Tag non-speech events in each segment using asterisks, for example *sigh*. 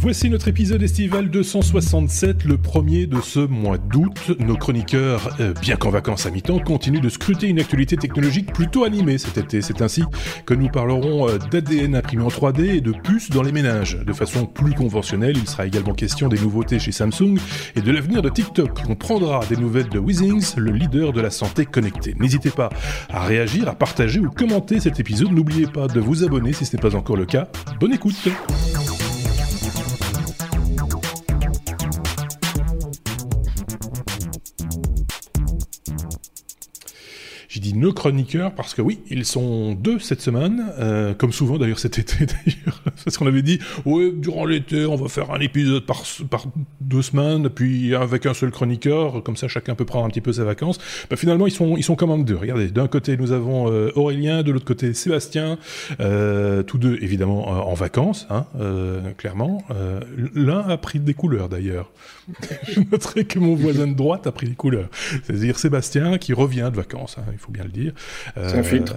Voici notre épisode estival 267, le premier de ce mois d'août. Nos chroniqueurs, euh, bien qu'en vacances à mi-temps, continuent de scruter une actualité technologique plutôt animée cet été. C'est ainsi que nous parlerons euh, d'ADN imprimé en 3D et de puces dans les ménages. De façon plus conventionnelle, il sera également question des nouveautés chez Samsung et de l'avenir de TikTok. On prendra des nouvelles de Withings, le leader de la santé connectée. N'hésitez pas à réagir, à partager ou commenter cet épisode. N'oubliez pas de vous abonner si ce n'est pas encore le cas. Bonne écoute J'ai dit nos chroniqueurs parce que oui, ils sont deux cette semaine, euh, comme souvent d'ailleurs cet été *laughs* d'ailleurs, parce qu'on avait dit ouais durant l'été on va faire un épisode par, par deux semaines, puis avec un seul chroniqueur, comme ça chacun peut prendre un petit peu ses vacances. Bah, finalement ils sont ils sont quand même deux. Regardez, d'un côté nous avons euh, Aurélien, de l'autre côté Sébastien, euh, tous deux évidemment en vacances, hein, clairement. L'un a pris des couleurs d'ailleurs. Je noterai que mon voisin de droite a pris des couleurs, c'est-à-dire Sébastien qui revient de vacances. Hein il faut bien le dire. Sans filtre.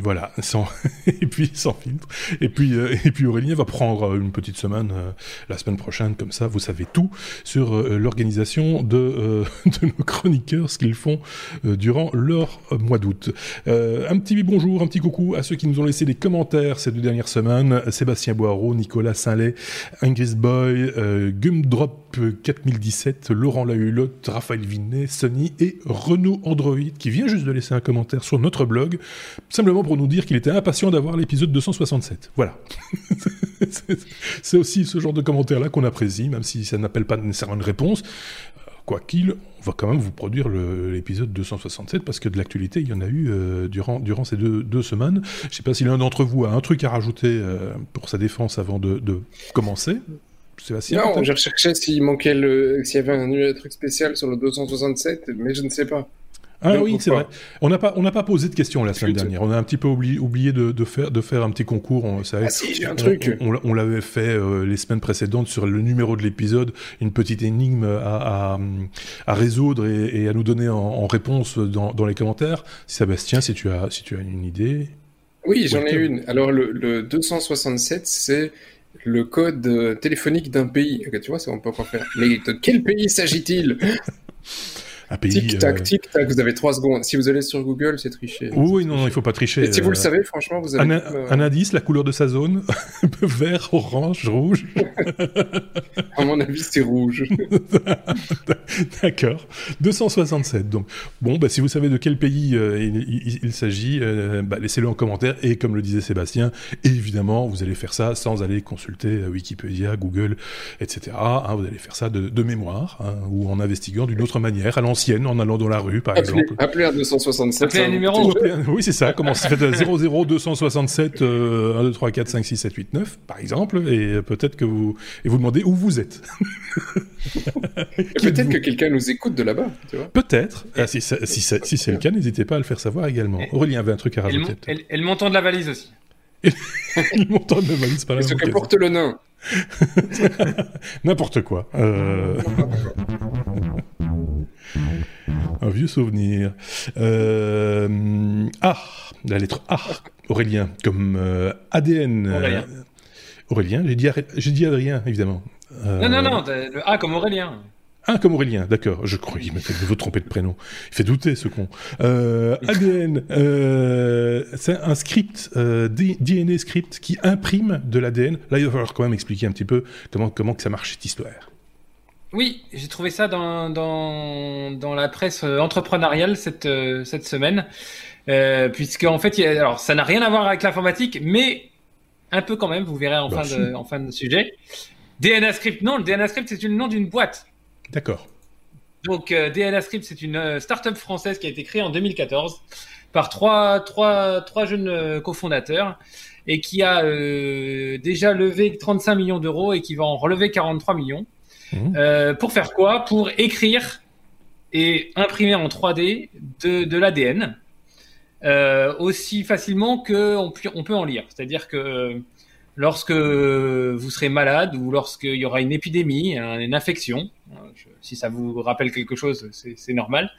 Voilà, sans *laughs* et puis sans filtre. Et puis euh, Aurélien va prendre une petite semaine euh, la semaine prochaine comme ça, vous savez tout sur euh, l'organisation de, *laughs* de nos chroniqueurs, ce qu'ils font durant leur mois d'août. un petit bonjour, un petit coucou à ceux qui nous ont laissé des commentaires ces deux dernières semaines Sébastien Boireau, Nicolas Saint-Lay, Ingris Boy, Gumdrop 4017, Laurent Lahulotte, Raphaël Vinet, Sony et Renaud Android qui vient juste de laisser un commentaire sur notre blog simplement pour nous dire qu'il était impatient d'avoir l'épisode 267. Voilà. *laughs* c'est aussi ce genre de commentaire-là qu'on apprécie, même si ça n'appelle pas nécessairement une réponse. Euh, quoi qu'il, on va quand même vous produire l'épisode 267 parce que de l'actualité, il y en a eu euh, durant, durant ces deux, semaines. Je ne sais pas si l'un d'entre vous a un truc à rajouter euh, pour sa défense avant de, commencer. Sébastien Non, je recherchais s'il manquait le, s'il y avait un truc spécial sur le 267, mais je ne sais pas. Ah oui, c'est vrai. On n'a pas, on n'a pas posé de questions la semaine dernière. On a un petit peu oublié, oublié de, de, faire, de faire un petit concours. On, ah si, j'ai un truc. On, l'avait fait euh, les semaines précédentes sur le numéro de l'épisode, une petite énigme à, à, à résoudre et, et, à nous donner en, en réponse dans, dans, les commentaires. Sébastien, si tu as, si tu as une idée. Oui, j'en ai une. Alors le, le 267, c'est le code euh, téléphonique d'un pays. tu vois, ça on peut encore faire. Mais de quel pays s'agit-il? *laughs* Tic tac, euh, tic tac, vous avez trois secondes. Si vous allez sur Google, c'est tricher. Oui, non, non, il faut pas tricher. Et si vous le euh, savez, franchement, vous avez. Un, indice, la couleur de sa zone *laughs* Vert, orange, rouge *laughs* À mon avis, c'est rouge. *laughs* D'accord. 267. Donc, bon, bah, si vous savez de quel pays euh, il, s'agit, bah, laissez-le en commentaire. Et comme le disait Sébastien, évidemment, vous allez faire ça sans aller consulter Wikipédia, Google, etc. Hein, vous allez faire ça de, mémoire hein, ou en investiguant d'une autre manière, en allant dans la rue, par exemple. Appelez un 267. Appelez un numéro. Oui, c'est ça. Comment fait 00 267 1, 2, 3, 4, 5, 6, 7, 8, 9, par exemple. Et peut-être que vous, et vous demandez où vous êtes. peut-être que quelqu'un nous écoute de là-bas. Peut-être. Ah, si, si, si c'est le cas, n'hésitez pas à le faire savoir également. Aurélien avait un truc à rajouter. Et le, montant de la valise aussi. *laughs* le montant de la valise, pas la Ce que porte le nain. *laughs* N'importe quoi. Euh... Un vieux souvenir. Euh... Ah, la lettre A. Aurélien, comme euh, ADN. Aurélien, Aurélien j'ai dit, dit Adrien, évidemment. Non, non, non, le A comme Aurélien. Ah, comme Aurélien, d'accord. Je croyais qu'il m'avait vous tromper de prénom. Il fait douter, ce con. Euh, ADN, euh, c'est un script, euh, DNA script, qui imprime de l'ADN. Là, il va falloir quand même expliquer un petit peu comment, comment que ça marche, cette histoire. Oui, j'ai trouvé ça dans, dans, dans, la presse euh, entrepreneuriale cette, euh, cette semaine. Euh, puisque, en fait, alors, ça n'a rien à voir avec l'informatique, mais un peu quand même, vous verrez en, bah, fin, de, en fin de sujet. DNA Script, non, le DNA Script, c'est le nom d'une boîte. D'accord. Donc, euh, DNA Script, c'est une start-up française qui a été créée en 2014 par trois, trois, trois jeunes cofondateurs et qui a déjà levé 35 millions d'euros et qui va en relever 43 millions. Mhm. Euh, pour faire quoi? Pour écrire et imprimer en 3D de, l'ADN euh, aussi facilement qu'on on peut en lire. C'est-à-dire que lorsque vous serez malade ou lorsqu'il y aura une épidémie, une infection, si ça vous rappelle quelque chose, c'est normal.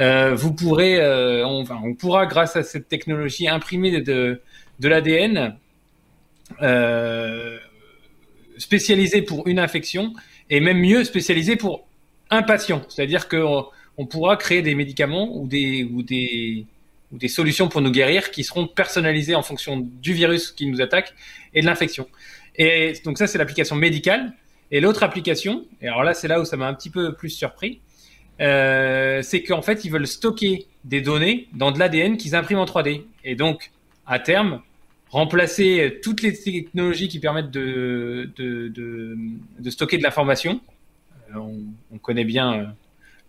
Euh, vous pourrez, euh, on, pourra grâce à cette technologie imprimer de, l'ADN euh, spécialisé pour une infection et même mieux spécialisé pour un patient. C'est-à-dire qu'on on pourra créer des médicaments ou des, ou, des, ou des solutions pour nous guérir qui seront personnalisées en fonction du virus qui nous attaque et de l'infection. Et donc ça, c'est l'application médicale. Et l'autre application, et alors là, c'est là où ça m'a un petit peu plus surpris, euh, c'est qu'en fait, ils veulent stocker des données dans de l'ADN qu'ils impriment en 3D. Et donc, à terme, remplacer toutes les technologies qui permettent de, de, de, de stocker de l'information. Euh, on, on, connaît bien euh,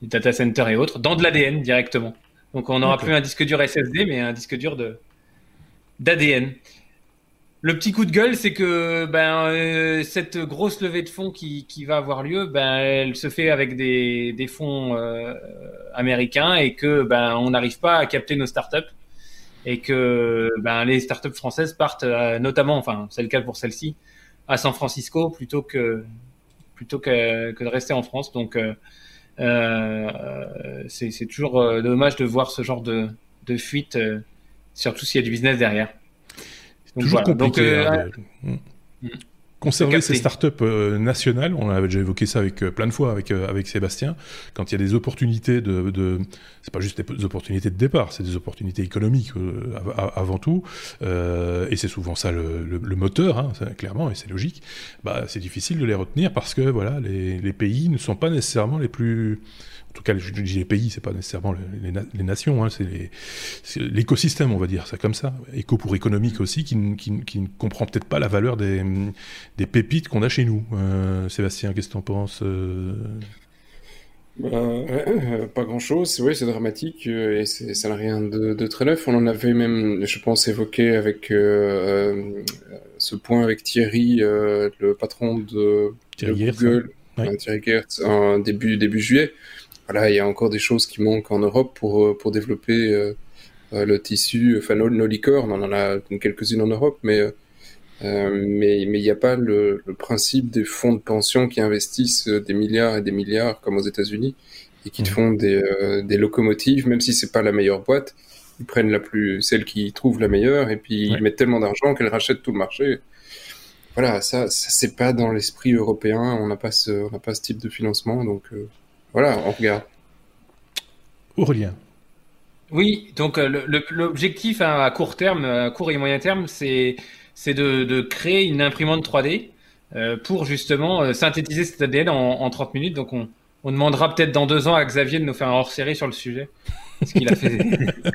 les data centers et autres, dans de l'ADN directement. Donc on n'aura plus un disque dur SSD, mais un disque dur d'ADN. Le petit coup de gueule, c'est que ben, euh, cette grosse levée de fonds qui, qui, va avoir lieu, ben, elle se fait avec des, des fonds euh, américains et que ben, on n'arrive pas à capter nos startups et que ben, les startups françaises partent euh, notamment, enfin c'est le cas pour celle-ci, à San Francisco plutôt que plutôt que, que de rester en France. Donc euh, euh c'est toujours dommage de voir ce genre de, de fuite, surtout s'il y a du business derrière. Donc, Toujours compliqué. Donc, hein, mm. Conserver ces startups euh, nationales, on avait déjà évoqué ça avec euh, plein de fois avec euh, avec Sébastien. Quand il y a des opportunités de, de c'est pas juste des opportunités de départ, c'est des opportunités économiques avant tout, et c'est souvent ça le, le, moteur, hein, clairement, et c'est logique. Bah, c'est difficile de les retenir parce que voilà, les, les pays ne sont pas nécessairement les plus en tout cas, je dis les pays, c'est pas nécessairement les, nations, hein, c'est l'écosystème, on va dire, ça comme ça. Éco pour économique aussi, qui, ne comprend peut-être pas la valeur des, pépites qu'on a chez nous. Euh, Sébastien, qu'est-ce que tu en penses euh? Bah, *coughs* euh, pas grand chose, oui, c'est dramatique et ça n'a rien de, très neuf. On en avait même, je pense, évoqué avec ce point avec Thierry, le patron de, Google, Thierry Gertz, en début, début juillet voilà, il y a encore des choses qui manquent en Europe pour, euh, pour développer euh, euh, le tissu, enfin nos, nos, licornes, on en a quelques-unes en Europe, mais mais il n'y a pas le, le, principe des fonds de pension qui investissent des milliards et des milliards comme aux États-Unis et qui mmh. font des, des locomotives, même si c'est pas la meilleure boîte, ils prennent la plus celle qui trouve la meilleure et puis ils mettent tellement d'argent qu'elle rachète tout le marché. Voilà, ça, ça c'est pas dans l'esprit européen. On n'a pas ce, on n'a pas ce type de financement, donc voilà, on regarde. Aurélien. Oui, donc euh, l'objectif hein, à court terme, à court et moyen terme, c'est de, créer une imprimante 3D euh, pour justement euh, synthétiser cet ADN en, 30 minutes. Donc on, on demandera peut-être dans deux ans à Xavier de nous faire un hors-série sur le sujet. Ce qu'il a fait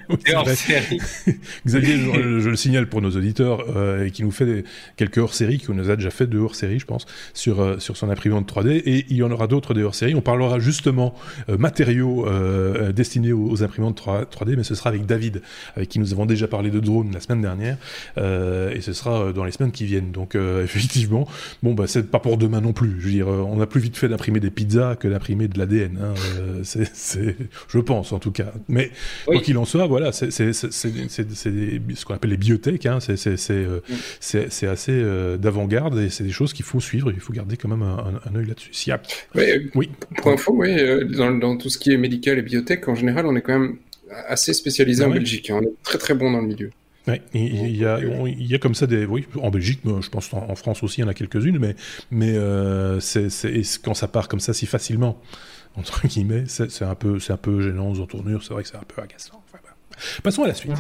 *laughs* hors-série. *laughs* Xavier, je, le signale pour nos auditeurs, euh, et qui nous fait quelques hors-séries, qui nous a déjà fait deux hors-séries, je pense, sur, euh, sur son imprimante 3D, et il y en aura d'autres des hors-séries. On parlera justement euh, matériaux euh, destinés aux, imprimantes 3, d mais ce sera avec David, avec qui nous avons déjà parlé de drones la semaine dernière, et ce sera dans les semaines qui viennent. Donc *laughs* effectivement, bon bah c'est pas pour demain non plus. Je veux dire, on a plus vite fait d'imprimer des pizzas que d'imprimer de l'ADN. Hein. c'est, je pense en tout cas. Mais quoi qu'il en soit, voilà, c'est ce qu'on appelle les biotech, hein, c'est euh, mm. assez euh, d'avant-garde et c'est des choses qu'il faut suivre, il faut garder quand même un, un, œil là-dessus. oui, pour info, oui, euh, dans, dans, tout ce qui est médical et biotech, en général, on est quand même assez spécialisé ah en Belgique, hein, on est très très bon dans le milieu. Ouais, il, y a, il y a comme ça des. Oui, en Belgique, je pense en, France aussi, il y en a quelques-unes, mais, mais euh, c'est quand ça part comme ça si facilement, entre guillemets, c'est un, peu, un peu gênant aux entournures, c'est vrai que c'est un peu agaçant. Passons à la suite.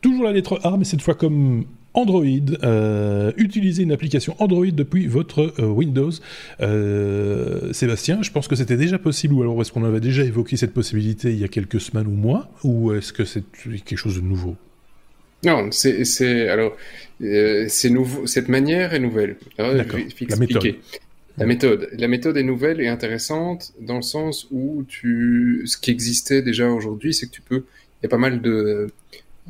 Toujours la lettre A, mais cette fois comme Android, euh, utiliser une application Android depuis votre euh, Windows. Euh, Sébastien, je pense que c'était déjà possible, ou alors est-ce qu'on avait déjà évoqué cette possibilité il y a quelques semaines ou mois, ou est-ce que c'est quelque chose de nouveau? Non, c'est alors c'est nouveau. Cette manière est nouvelle. D'accord. La méthode. La méthode. La méthode est nouvelle et intéressante dans le sens où tu, ce qui existait déjà aujourd'hui, c'est que tu peux, il y a pas mal de,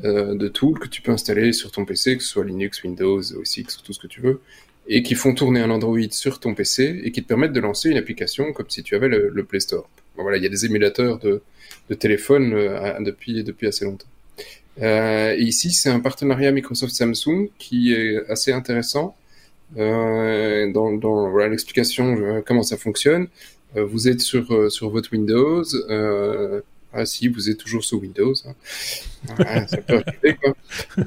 euh, de tools que tu peux installer sur ton PC, que ce soit Linux, Windows, OS X, tout ce que tu veux, et qui font tourner un Android sur ton PC et qui te permettent de lancer une application comme si tu avais le, Play Store. Bon, voilà, il y a des émulateurs de, de téléphone euh, depuis, depuis assez longtemps. Euh, et ici, c'est un partenariat Microsoft-Samsung qui est assez intéressant. Euh, dans, dans l'explication comment ça fonctionne. vous êtes sur, sur votre Windows, Ah, si, vous êtes toujours sous Windows. Hein. *laughs* ça peut arriver, quoi.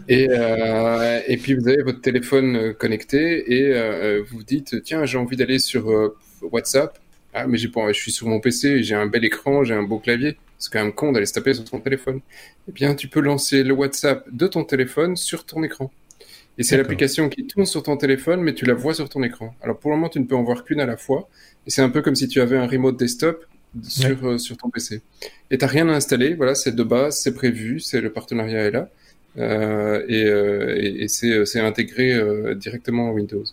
Et, euh, et puis, vous avez votre téléphone connecté et vous vous dites, tiens, j'ai envie d'aller sur WhatsApp. Ah, mais j'ai pas, je suis sur mon PC, j'ai un bel écran, j'ai un beau clavier. C'est quand même con d'aller se taper sur son téléphone. Eh bien, tu peux lancer le WhatsApp de ton téléphone sur ton écran. Et c'est l'application qui tourne sur ton téléphone, mais tu la vois sur ton écran. Alors pour le moment, tu ne peux en voir qu'une à la fois. Et c'est un peu comme si tu avais un remote desktop sur, euh, sur ton PC. Et t'as rien à installer. Voilà, c'est de base, c'est prévu, c'est le partenariat est là. Euh, et, euh, et, et c'est intégré directement à Windows.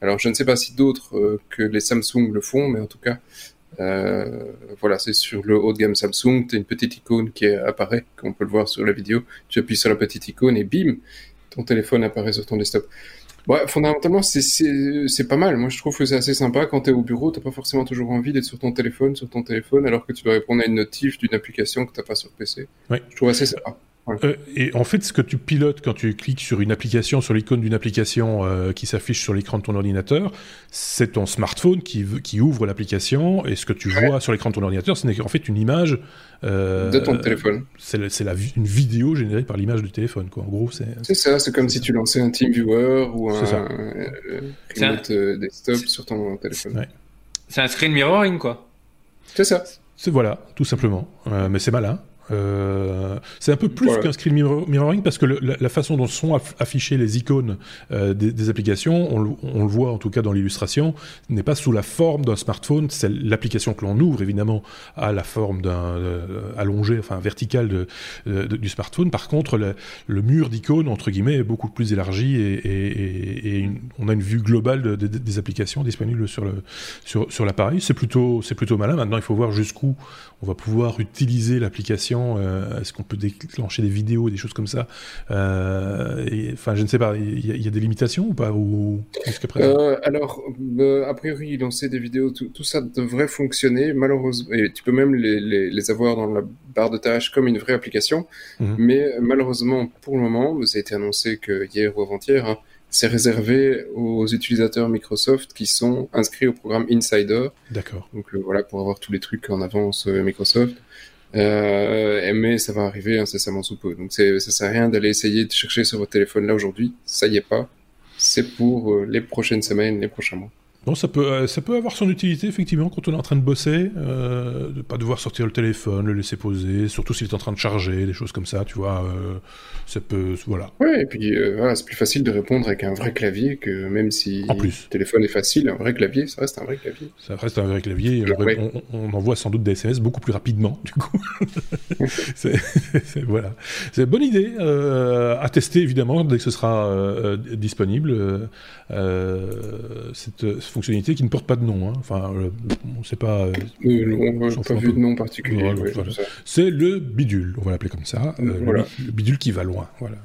Alors je ne sais pas si d'autres euh, que les Samsung le font, mais en tout cas, voilà, c'est sur le haut de gamme Samsung. Tu as une petite icône qui apparaît, qu'on peut le voir sur la vidéo. Tu appuies sur la petite icône et bim, ton téléphone apparaît sur ton desktop. Ouais, fondamentalement, c'est pas mal. Moi, je trouve que c'est assez sympa. Quand tu es au bureau, t'as pas forcément toujours envie d'être sur ton téléphone, sur ton téléphone, alors que tu dois répondre à une notif d'une application que t'as pas sur PC. Ouais. Je trouve assez sympa. Euh, et en fait, ce que tu pilotes quand tu cliques sur une application, sur l'icône d'une application euh, qui s'affiche sur l'écran de ton ordinateur, c'est ton smartphone qui, qui ouvre l'application. Et ce que tu vois sur l'écran de ton ordinateur, c'est en fait une image euh, de ton téléphone. C'est une vidéo générée par l'image du téléphone, quoi. En gros, c'est. C'est ça. C'est comme si tu lançais un TeamViewer ou un, remote desktop sur ton téléphone. C'est un screen mirroring, quoi. C'est ça. C'est voilà, tout simplement. mais c'est malin. Euh, c'est un peu plus qu'un screen mirroring parce que la, façon dont sont affichées les icônes euh, des, applications, on, le voit en tout cas dans l'illustration, n'est pas sous la forme d'un smartphone. C'est l'application que l'on ouvre évidemment à la forme d'un euh, allongé, enfin vertical de, du smartphone. Par contre, le, mur d'icônes entre guillemets est beaucoup plus élargi et, et, on a une vue globale des applications disponibles sur le sur, sur l'appareil. C'est plutôt c'est plutôt malin. Maintenant, il faut voir jusqu'où on va pouvoir utiliser l'application. Euh, est-ce qu'on peut déclencher des vidéos, des choses comme ça euh, Enfin, je ne sais pas. Il y, a des limitations ou pas ou, euh, Alors, a priori, lancer des vidéos, tout, ça devrait fonctionner. Malheureusement, et tu peux même les, avoir dans la barre de tâches comme une vraie application. Mhm. Mais malheureusement, pour le moment, ça a été annoncé que hier ou avant-hier. Hein, c'est réservé aux utilisateurs Microsoft qui sont inscrits au programme Insider. D'accord. Donc euh, voilà, pour avoir tous les trucs en avance euh, Microsoft. Euh, mais ça va arriver incessamment sous peu. Donc ça sert à rien d'aller essayer de chercher sur votre téléphone là aujourd'hui. Ça y est pas. C'est pour euh, les prochaines semaines, les prochains mois. Bon, ça peut, euh, ça peut avoir son utilité, effectivement, quand on est en train de bosser, euh, de pas devoir sortir le téléphone, le laisser poser, surtout s'il est en train de charger, des choses comme ça, tu vois, euh, ça peut, voilà. Ouais, et puis, euh, voilà, c'est plus facile de répondre avec un vrai clavier que même si en plus. le téléphone est facile, un vrai clavier, ça reste un vrai clavier. Ça reste un vrai clavier, on, envoie sans doute des SMS beaucoup plus rapidement, du coup. *laughs* c'est, voilà. C'est une bonne idée, à tester, évidemment, dès que ce sera disponible, cette fonctionnalité qui ne porte pas de nom. Hein. Enfin, euh, on ne sait pas. Euh, on n'a pas vu de nom particulier. c'est le bidule, on va l'appeler comme ça. Euh, voilà. le, bidule qui va loin. Voilà.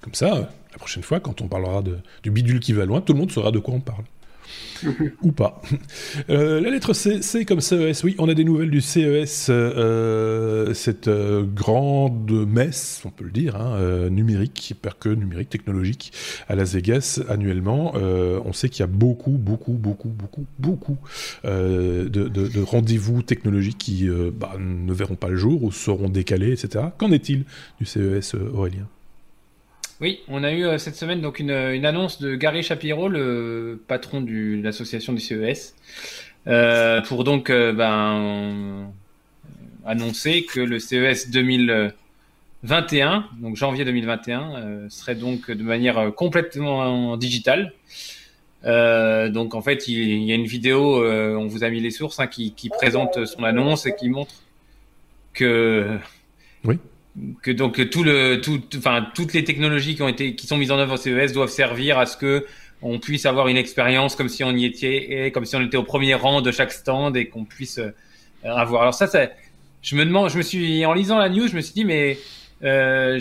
Comme ça, la prochaine fois, quand on parlera de, du bidule qui va loin, tout le monde saura de quoi on parle. Ou pas. Euh, la lettre C, c'est comme CES. Oui, on a des nouvelles du CES, euh, cette euh, grande messe, on peut le dire, hein, numérique, que numérique, technologique, à Las Vegas annuellement. on sait qu'il y a beaucoup, beaucoup, beaucoup, beaucoup, beaucoup de, rendez-vous technologiques qui bah, ne verront pas le jour ou seront décalés, etc. Qu'en est-il du CES, Aurélien? Oui, on a eu euh, cette semaine donc une, annonce de Gary Shapiro, le patron de l'association du CES, euh, pour donc euh, ben, annoncer que le CES 2021, donc janvier 2021, serait donc de manière complètement digitale. donc en fait, il, y a une vidéo, on vous a mis les sources, hein, qui, présente son annonce et qui montre que oui que donc tout le tout enfin toutes les technologies qui ont été qui sont mises en œuvre au CES doivent servir à ce que on puisse avoir une expérience comme si on y était et comme si on était au premier rang de chaque stand et qu'on puisse euh, avoir. Alors ça, ça je me demande je me suis en lisant la news je me suis dit mais euh,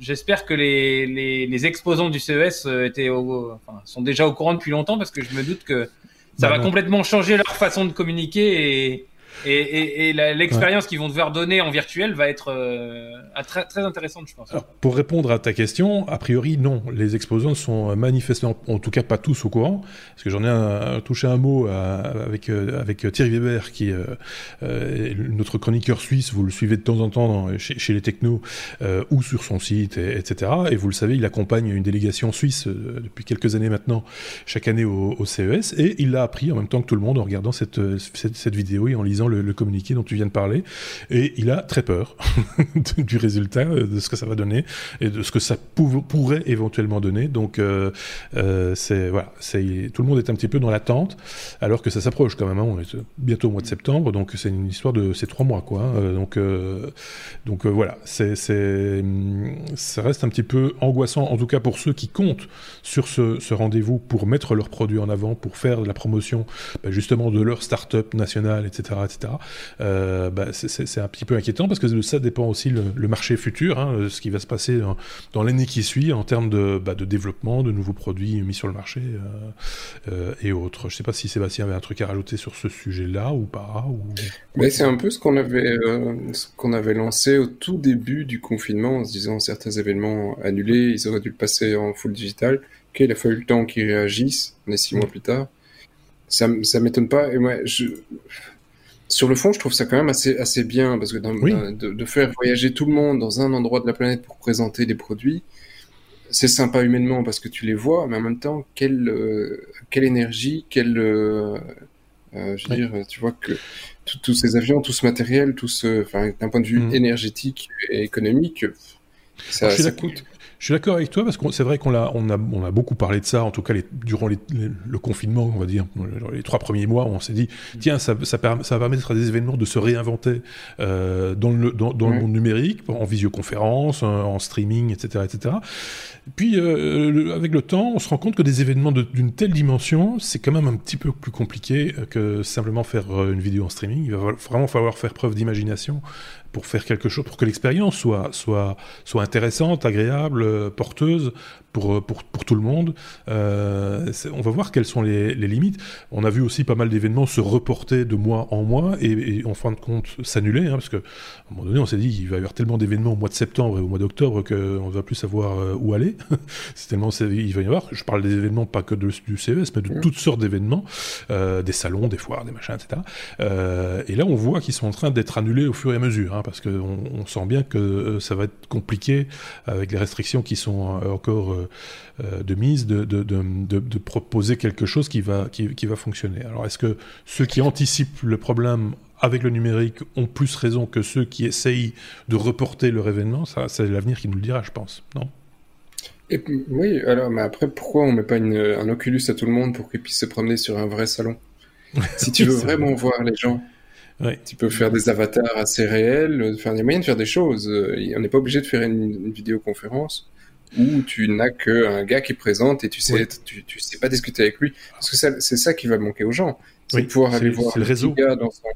j'espère que les, les, les, exposants du CES euh, étaient enfin, sont déjà au courant depuis longtemps parce que je me doute que ça bah va complètement changer leur façon de communiquer et Et, l'expérience qu'ils vont devoir donner en virtuel va être euh, très, très intéressante, je pense. pour répondre à ta question, a priori, non. Les exposants sont manifestement, en tout cas pas tous au courant, parce que j'en ai touché un mot avec, euh, avec Thierry Weber, qui est notre chroniqueur suisse, vous le suivez de temps en temps chez, les technos ou sur son site, etc. Et vous le savez, il accompagne une délégation suisse depuis quelques années maintenant, chaque année au, au CES, et il l'a appris en même temps que tout le monde en regardant cette, cette, cette vidéo et en lisant le, communiqué dont tu viens de parler, et il a très peur *laughs* du résultat, euh, de ce que ça va donner, et de ce que ça pourrait éventuellement donner. Donc, euh, euh, c'est voilà, tout le monde est un petit peu dans l'attente, alors que ça s'approche quand même. Hein. on est bientôt au mois de septembre, donc c'est une histoire de ces trois mois, quoi. Hein. donc, voilà, c'est, ça reste un petit peu angoissant, en tout cas pour ceux qui comptent sur ce, ce rendez-vous pour mettre leurs produits en avant, pour faire de la promotion, bah, justement de leur start-up nationale, etc., etc. Euh, bah, c'est un petit peu inquiétant parce que de ça dépend aussi le, marché futur, hein, ce qui va se passer dans, l'année qui suit en termes de, bah, de, développement, de nouveaux produits mis sur le marché euh, euh, et autres. Je ne sais pas si Sébastien avait un truc à rajouter sur ce sujet-là ou pas. Ou... Mais c'est un peu ce qu'on avait, ce qu'on avait lancé au tout début du confinement en se disant certains événements annulés, ils auraient dû le passer en full digital. Ok, il a fallu le temps qu'ils réagissent, on est six mois plus tard. Ça, ça m'étonne pas. Et moi, je, sur le fond, je trouve ça quand même assez, assez bien, parce que de, faire voyager tout le monde dans un endroit de la planète pour présenter des produits, c'est sympa humainement parce que tu les vois, mais en même temps, quelle, euh, quelle énergie, quelle, euh, euh, je veux dire, tu vois que tous ces avions, tout ce matériel, tout ce, enfin, d'un point de vue mm. énergétique et économique, ça, ça coûte. Je suis d'accord avec toi parce que c'est vrai qu'on a, on a, on a beaucoup parlé de ça, en tout cas les, durant le confinement, on va dire, les trois premiers mois, on s'est dit, tiens, ça, ça, ça, va permettre à des événements de se réinventer euh, dans le, dans, dans le monde numérique, en visioconférence, en streaming, etc. etc. Puis, euh, avec le temps, on se rend compte que des événements d'une telle dimension, c'est quand même un petit peu plus compliqué que simplement faire euh, une vidéo en streaming. Il va vraiment falloir faire preuve d'imagination pour faire quelque chose, pour que l'expérience soit, soit, soit intéressante, agréable, euh, porteuse pour, pour, pour tout le monde. Euh, on va voir quelles sont les, les, limites. On a vu aussi pas mal d'événements se reporter de mois en mois et, en fin de compte s'annuler, hein, parce qu'à un moment donné, on s'est dit il va y avoir tellement d'événements au mois de septembre et au mois d'octobre qu'on ne va plus savoir euh, où aller. *laughs* c'est tellement il va y avoir. Je parle des événements pas que de, du CES, mais de mmh. toutes sortes d'événements, euh, des salons, des foires, des machins, etc. Euh, et là, on voit qu'ils sont en train d'être annulés au fur et à mesure. Hein, parce qu'on on sent bien que euh, ça va être compliqué avec les restrictions qui sont euh, encore euh, de mise, de, de, de, de, proposer quelque chose qui va, qui, qui va fonctionner. Alors est-ce que ceux qui anticipent le problème avec le numérique ont plus raison que ceux qui essayent de reporter leur événement? Ça, c'est l'avenir qui nous le dira, je pense, non? Et, oui, alors, mais après, pourquoi on met pas une, un Oculus à tout le monde pour qu'ils puissent se promener sur un vrai salon? *laughs* Si tu veux vraiment voir les gens, tu peux faire des avatars assez réels, faire des moyens de faire des choses. On n'est pas obligé de faire une, vidéoconférence où tu n'as qu'un gars qui présente et tu sais, tu, sais pas discuter avec lui. Parce que c'est ça qui va manquer aux gens. C'est de pouvoir aller voir le réseau. Gars dans son...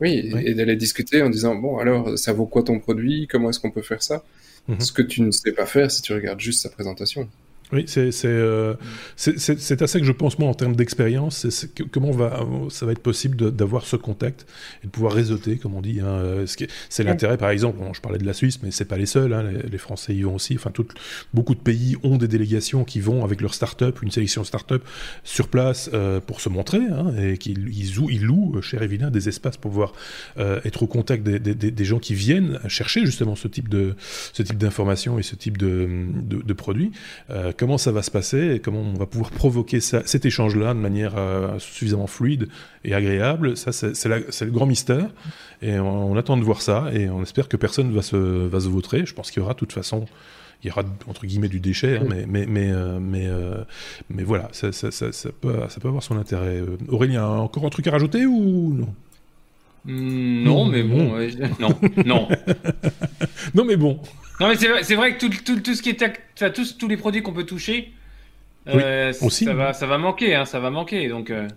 Oui, et d'aller discuter en disant, bon, alors, ça vaut quoi ton produit? Comment est-ce qu'on peut faire ça? Mhm. Ce que tu ne sais pas faire si tu regardes juste sa présentation. Oui, euh, c'est c'est à ça que je pense moi en termes d'expérience. C'est comment va ça va être possible d'avoir ce contact et de pouvoir réseauter, comme on dit. Hein, c'est l'intérêt, par exemple. je parlais de la Suisse, mais c'est pas les seuls. Hein, les, Français y vont aussi. Enfin, tout, beaucoup de pays ont des délégations qui vont avec leur start-up, une sélection start-up sur place euh, pour se montrer hein, et qui ils, ils, louent, euh, cher Evina, des espaces pour pouvoir être au contact des, des, des, gens qui viennent chercher justement ce type de ce type d'informations et ce type de, de, de produits comment ça va se passer et comment on va pouvoir provoquer ça, cet échange-là de manière euh, suffisamment fluide et agréable. Ça, c'est le grand mystère. Et on, attend de voir ça et on espère que personne va se, va se vautrer. Je pense qu'il y aura de toute façon il y aura entre guillemets du déchet, hein, mais, mais, mais, euh, mais, euh, mais, voilà, ça, ça, ça, ça, peut, ça peut avoir son intérêt. Aurélien, encore un truc à rajouter ou non? Hmm, non, mais bon, non, non. *laughs* non, mais bon. Non, mais c'est vrai, que tout, tout, tout, ce qui est, enfin, tous, tous les produits qu'on peut toucher, euh, aussi. Ça va, ça va manquer, hein, ça va manquer. Donc, euh...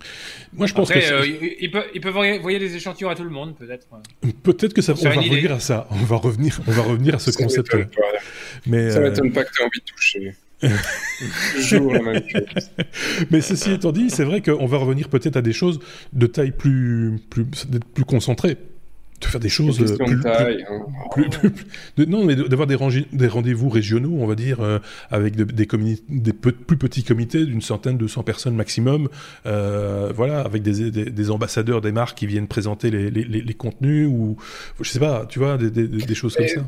moi, je pense que euh, ils peuvent, ils peuvent envoyer des échantillons à tout le monde, peut-être. Peut-être que ça, on va revenir à ça. On va revenir, on va revenir à ce concept-là. Mais ça m'étonne pas que tu aies envie de toucher. *laughs* Toujours la même chose. Mais ceci étant dit, c'est vrai qu'on va revenir peut-être à des choses de taille plus, plus, plus concentrée de faire des choses plus, plus, plus, non mais d'avoir des, des rendez-vous régionaux on va dire euh, avec des, des plus petits comités d'une centaine de 200 personnes maximum euh, voilà avec des, des, ambassadeurs des marques qui viennent présenter les, les, les, contenus ou je sais pas tu vois des, choses comme ça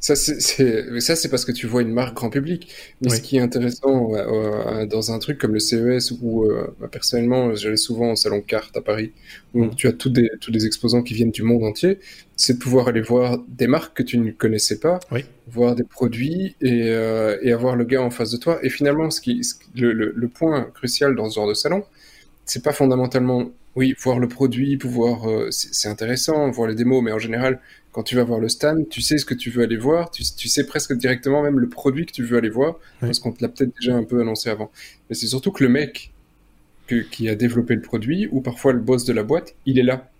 ça, c'est ça, c'est parce que tu vois une marque grand public. Mais ce qui est intéressant euh, dans un truc comme le CES, où euh, bah, personnellement, j'allais souvent au salon Carte à Paris, où mm. tu as tous des, tous des exposants qui viennent du monde entier, c'est de pouvoir aller voir des marques que tu ne connaissais pas, voir des produits et, euh, et, avoir le gars en face de toi. Et finalement, ce qui, le, le, le, point crucial dans ce genre de salon, c'est pas fondamentalement, oui, voir le produit, pouvoir, c'est intéressant, voir les démos, mais en général, quand tu vas voir le stand, tu sais ce que tu veux aller voir, tu, sais presque directement même le produit que tu veux aller voir, parce qu'on te l'a peut-être déjà un peu annoncé avant. Mais c'est surtout que le mec qui a développé le produit, ou parfois le boss de la boîte, il est là.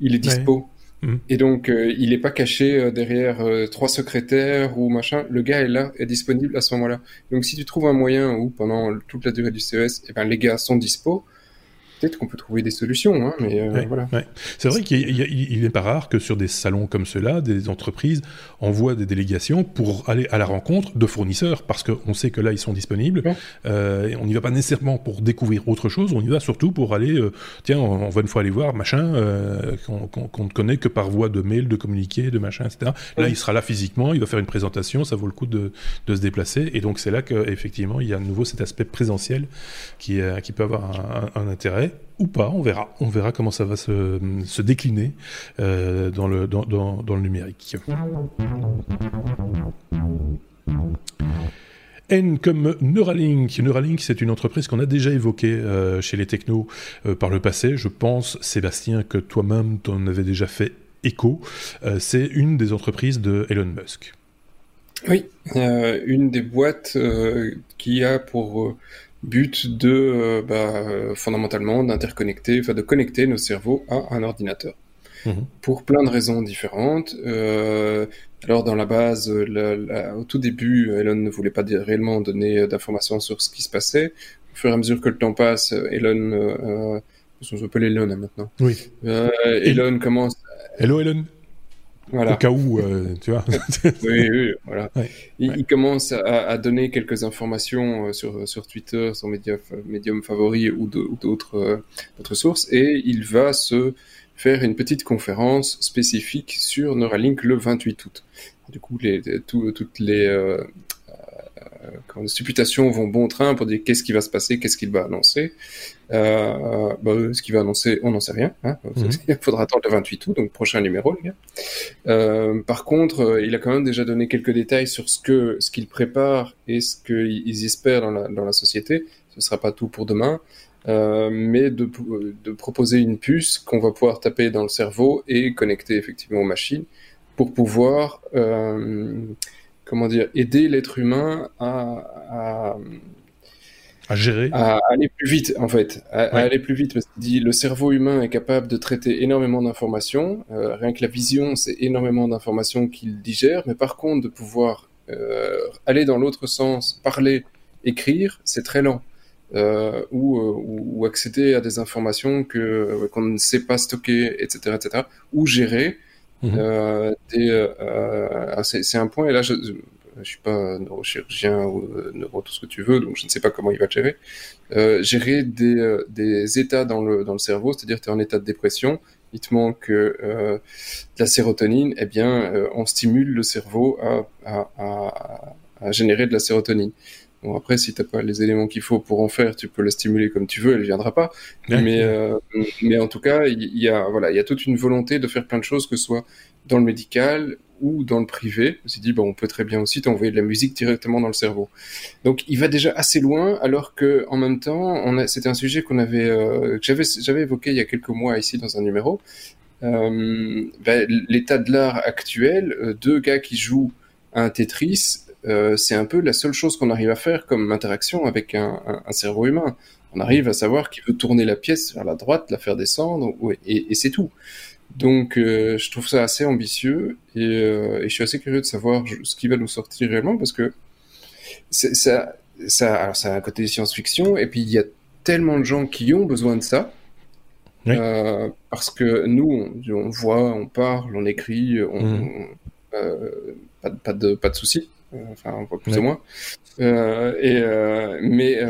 Il est dispo. Mhm. Et donc, euh, il n'est pas caché euh, derrière euh, trois secrétaires ou machin. Le gars est là, est disponible à ce moment-là. Donc, si tu trouves un moyen où pendant toute la durée du CES, eh ben, les gars sont dispo, peut-être qu'on peut trouver des solutions, hein, mais euh, voilà. C'est vrai qu'il n'est pas rare que sur des salons comme ceux-là, des entreprises envoient des délégations pour aller à la rencontre de fournisseurs, parce qu'on sait que là, ils sont disponibles. Euh, et on n'y va pas nécessairement pour découvrir autre chose, on y va surtout pour aller, euh, tiens, on, va une fois aller voir, machin, qu'on ne connaît que par voie de mail, de communiqué, de machin, etc. Là, il sera là physiquement, il va faire une présentation, ça vaut le coup de, de se déplacer. Et donc, c'est là qu'effectivement, il y a à nouveau cet aspect présentiel qui, qui peut avoir un intérêt ou pas, on verra. On verra comment ça va se, décliner euh, dans, le numérique. N comme Neuralink. Neuralink, c'est une entreprise qu'on a déjà évoquée euh, chez les technos euh, par le passé. Je pense, Sébastien, que toi-même, tu en avais déjà fait écho. c'est une des entreprises de Elon Musk. Oui, une des boîtes qui a pour but de euh, bah, euh, fondamentalement d'interconnecter, enfin de connecter nos cerveaux à un ordinateur. Mhm. Pour plein de raisons différentes. Euh, alors dans la base, au tout début, Elon ne voulait pas réellement donner d'informations sur ce qui se passait. Au fur et à mesure que le temps passe, Elon, euh, on s'appelle Elon hein, maintenant. Oui. Elon commence. Hello Elon. Au cas où, euh, tu vois. *laughs* oui, oui, voilà. il, commence à, donner quelques informations euh, sur, sur Twitter, son médium favori ou d'autres euh, sources, et il va se faire une petite conférence spécifique sur Neuralink le 28 août. Du coup, les, toutes les, euh, quand les supputations vont bon train pour dire qu'est-ce qui va se passer, qu'est-ce qu'il va annoncer. Euh, bah, ce qu'il va annoncer, on n'en sait rien. Hein. Mhm. Il faudra attendre le 28 août, donc prochain numéro, les gars. Euh, par contre, il a quand même déjà donné quelques détails sur ce que ce qu'il prépare et ce qu'ils espèrent dans la, dans la société. Ce sera pas tout pour demain. Euh, mais de, de, proposer une puce qu'on va pouvoir taper dans le cerveau et connecter effectivement aux machines pour pouvoir euh, comment dire, aider l'être humain à, à, gérer, à aller plus vite en fait, à, aller plus vite parce dit le cerveau humain est capable de traiter énormément d'informations, euh, rien que la vision c'est énormément d'informations qu'il digère, mais par contre de pouvoir euh, aller dans l'autre sens, parler, écrire, c'est très lent. Euh, ou, ou, accéder à des informations que qu'on ne sait pas stocker, etc., etc., ou gérer Mhm. C'est un point, et là, je ne suis pas neurochirurgien ou euh, neuro, tout ce que tu veux, donc je ne sais pas comment il va gérer. gérer des, des états dans le, dans le cerveau, c'est-à-dire tu es en état de dépression, il te manque de la sérotonine, eh bien, on stimule le cerveau à, à, à, à, générer de la sérotonine. Bon, après, si t'as pas les éléments qu'il faut pour en faire, tu peux la stimuler comme tu veux, elle viendra pas. Mais, euh, mais en tout cas, il y, a, voilà, il y a toute une volonté de faire plein de choses, que ce soit dans le médical ou dans le privé. On s'est dit, bon, on peut très bien aussi t'envoyer de la musique directement dans le cerveau. Donc, il va déjà assez loin, alors que, en même temps, c'était un sujet qu'on avait, euh, que j'avais, évoqué il y a quelques mois ici dans un numéro. Euh, ben, l'état de l'art actuel, euh, deux gars qui jouent à un Tetris, c'est un peu la seule chose qu'on arrive à faire comme interaction avec un, cerveau humain. On arrive à savoir qu'il veut tourner la pièce vers la droite, la faire descendre, et, c'est tout. Donc, euh, je trouve ça assez ambitieux et, euh, et, je suis assez curieux de savoir ce qui va nous sortir réellement parce que ça, ça, alors ça a un côté science-fiction, et puis il y a tellement de gens qui ont besoin de ça. Euh, parce que nous, on, voit, on parle, on écrit, on, mm. euh, pas, pas, de, pas de soucis, euh, enfin, on voit plus ou moins. Euh, et, euh, mais,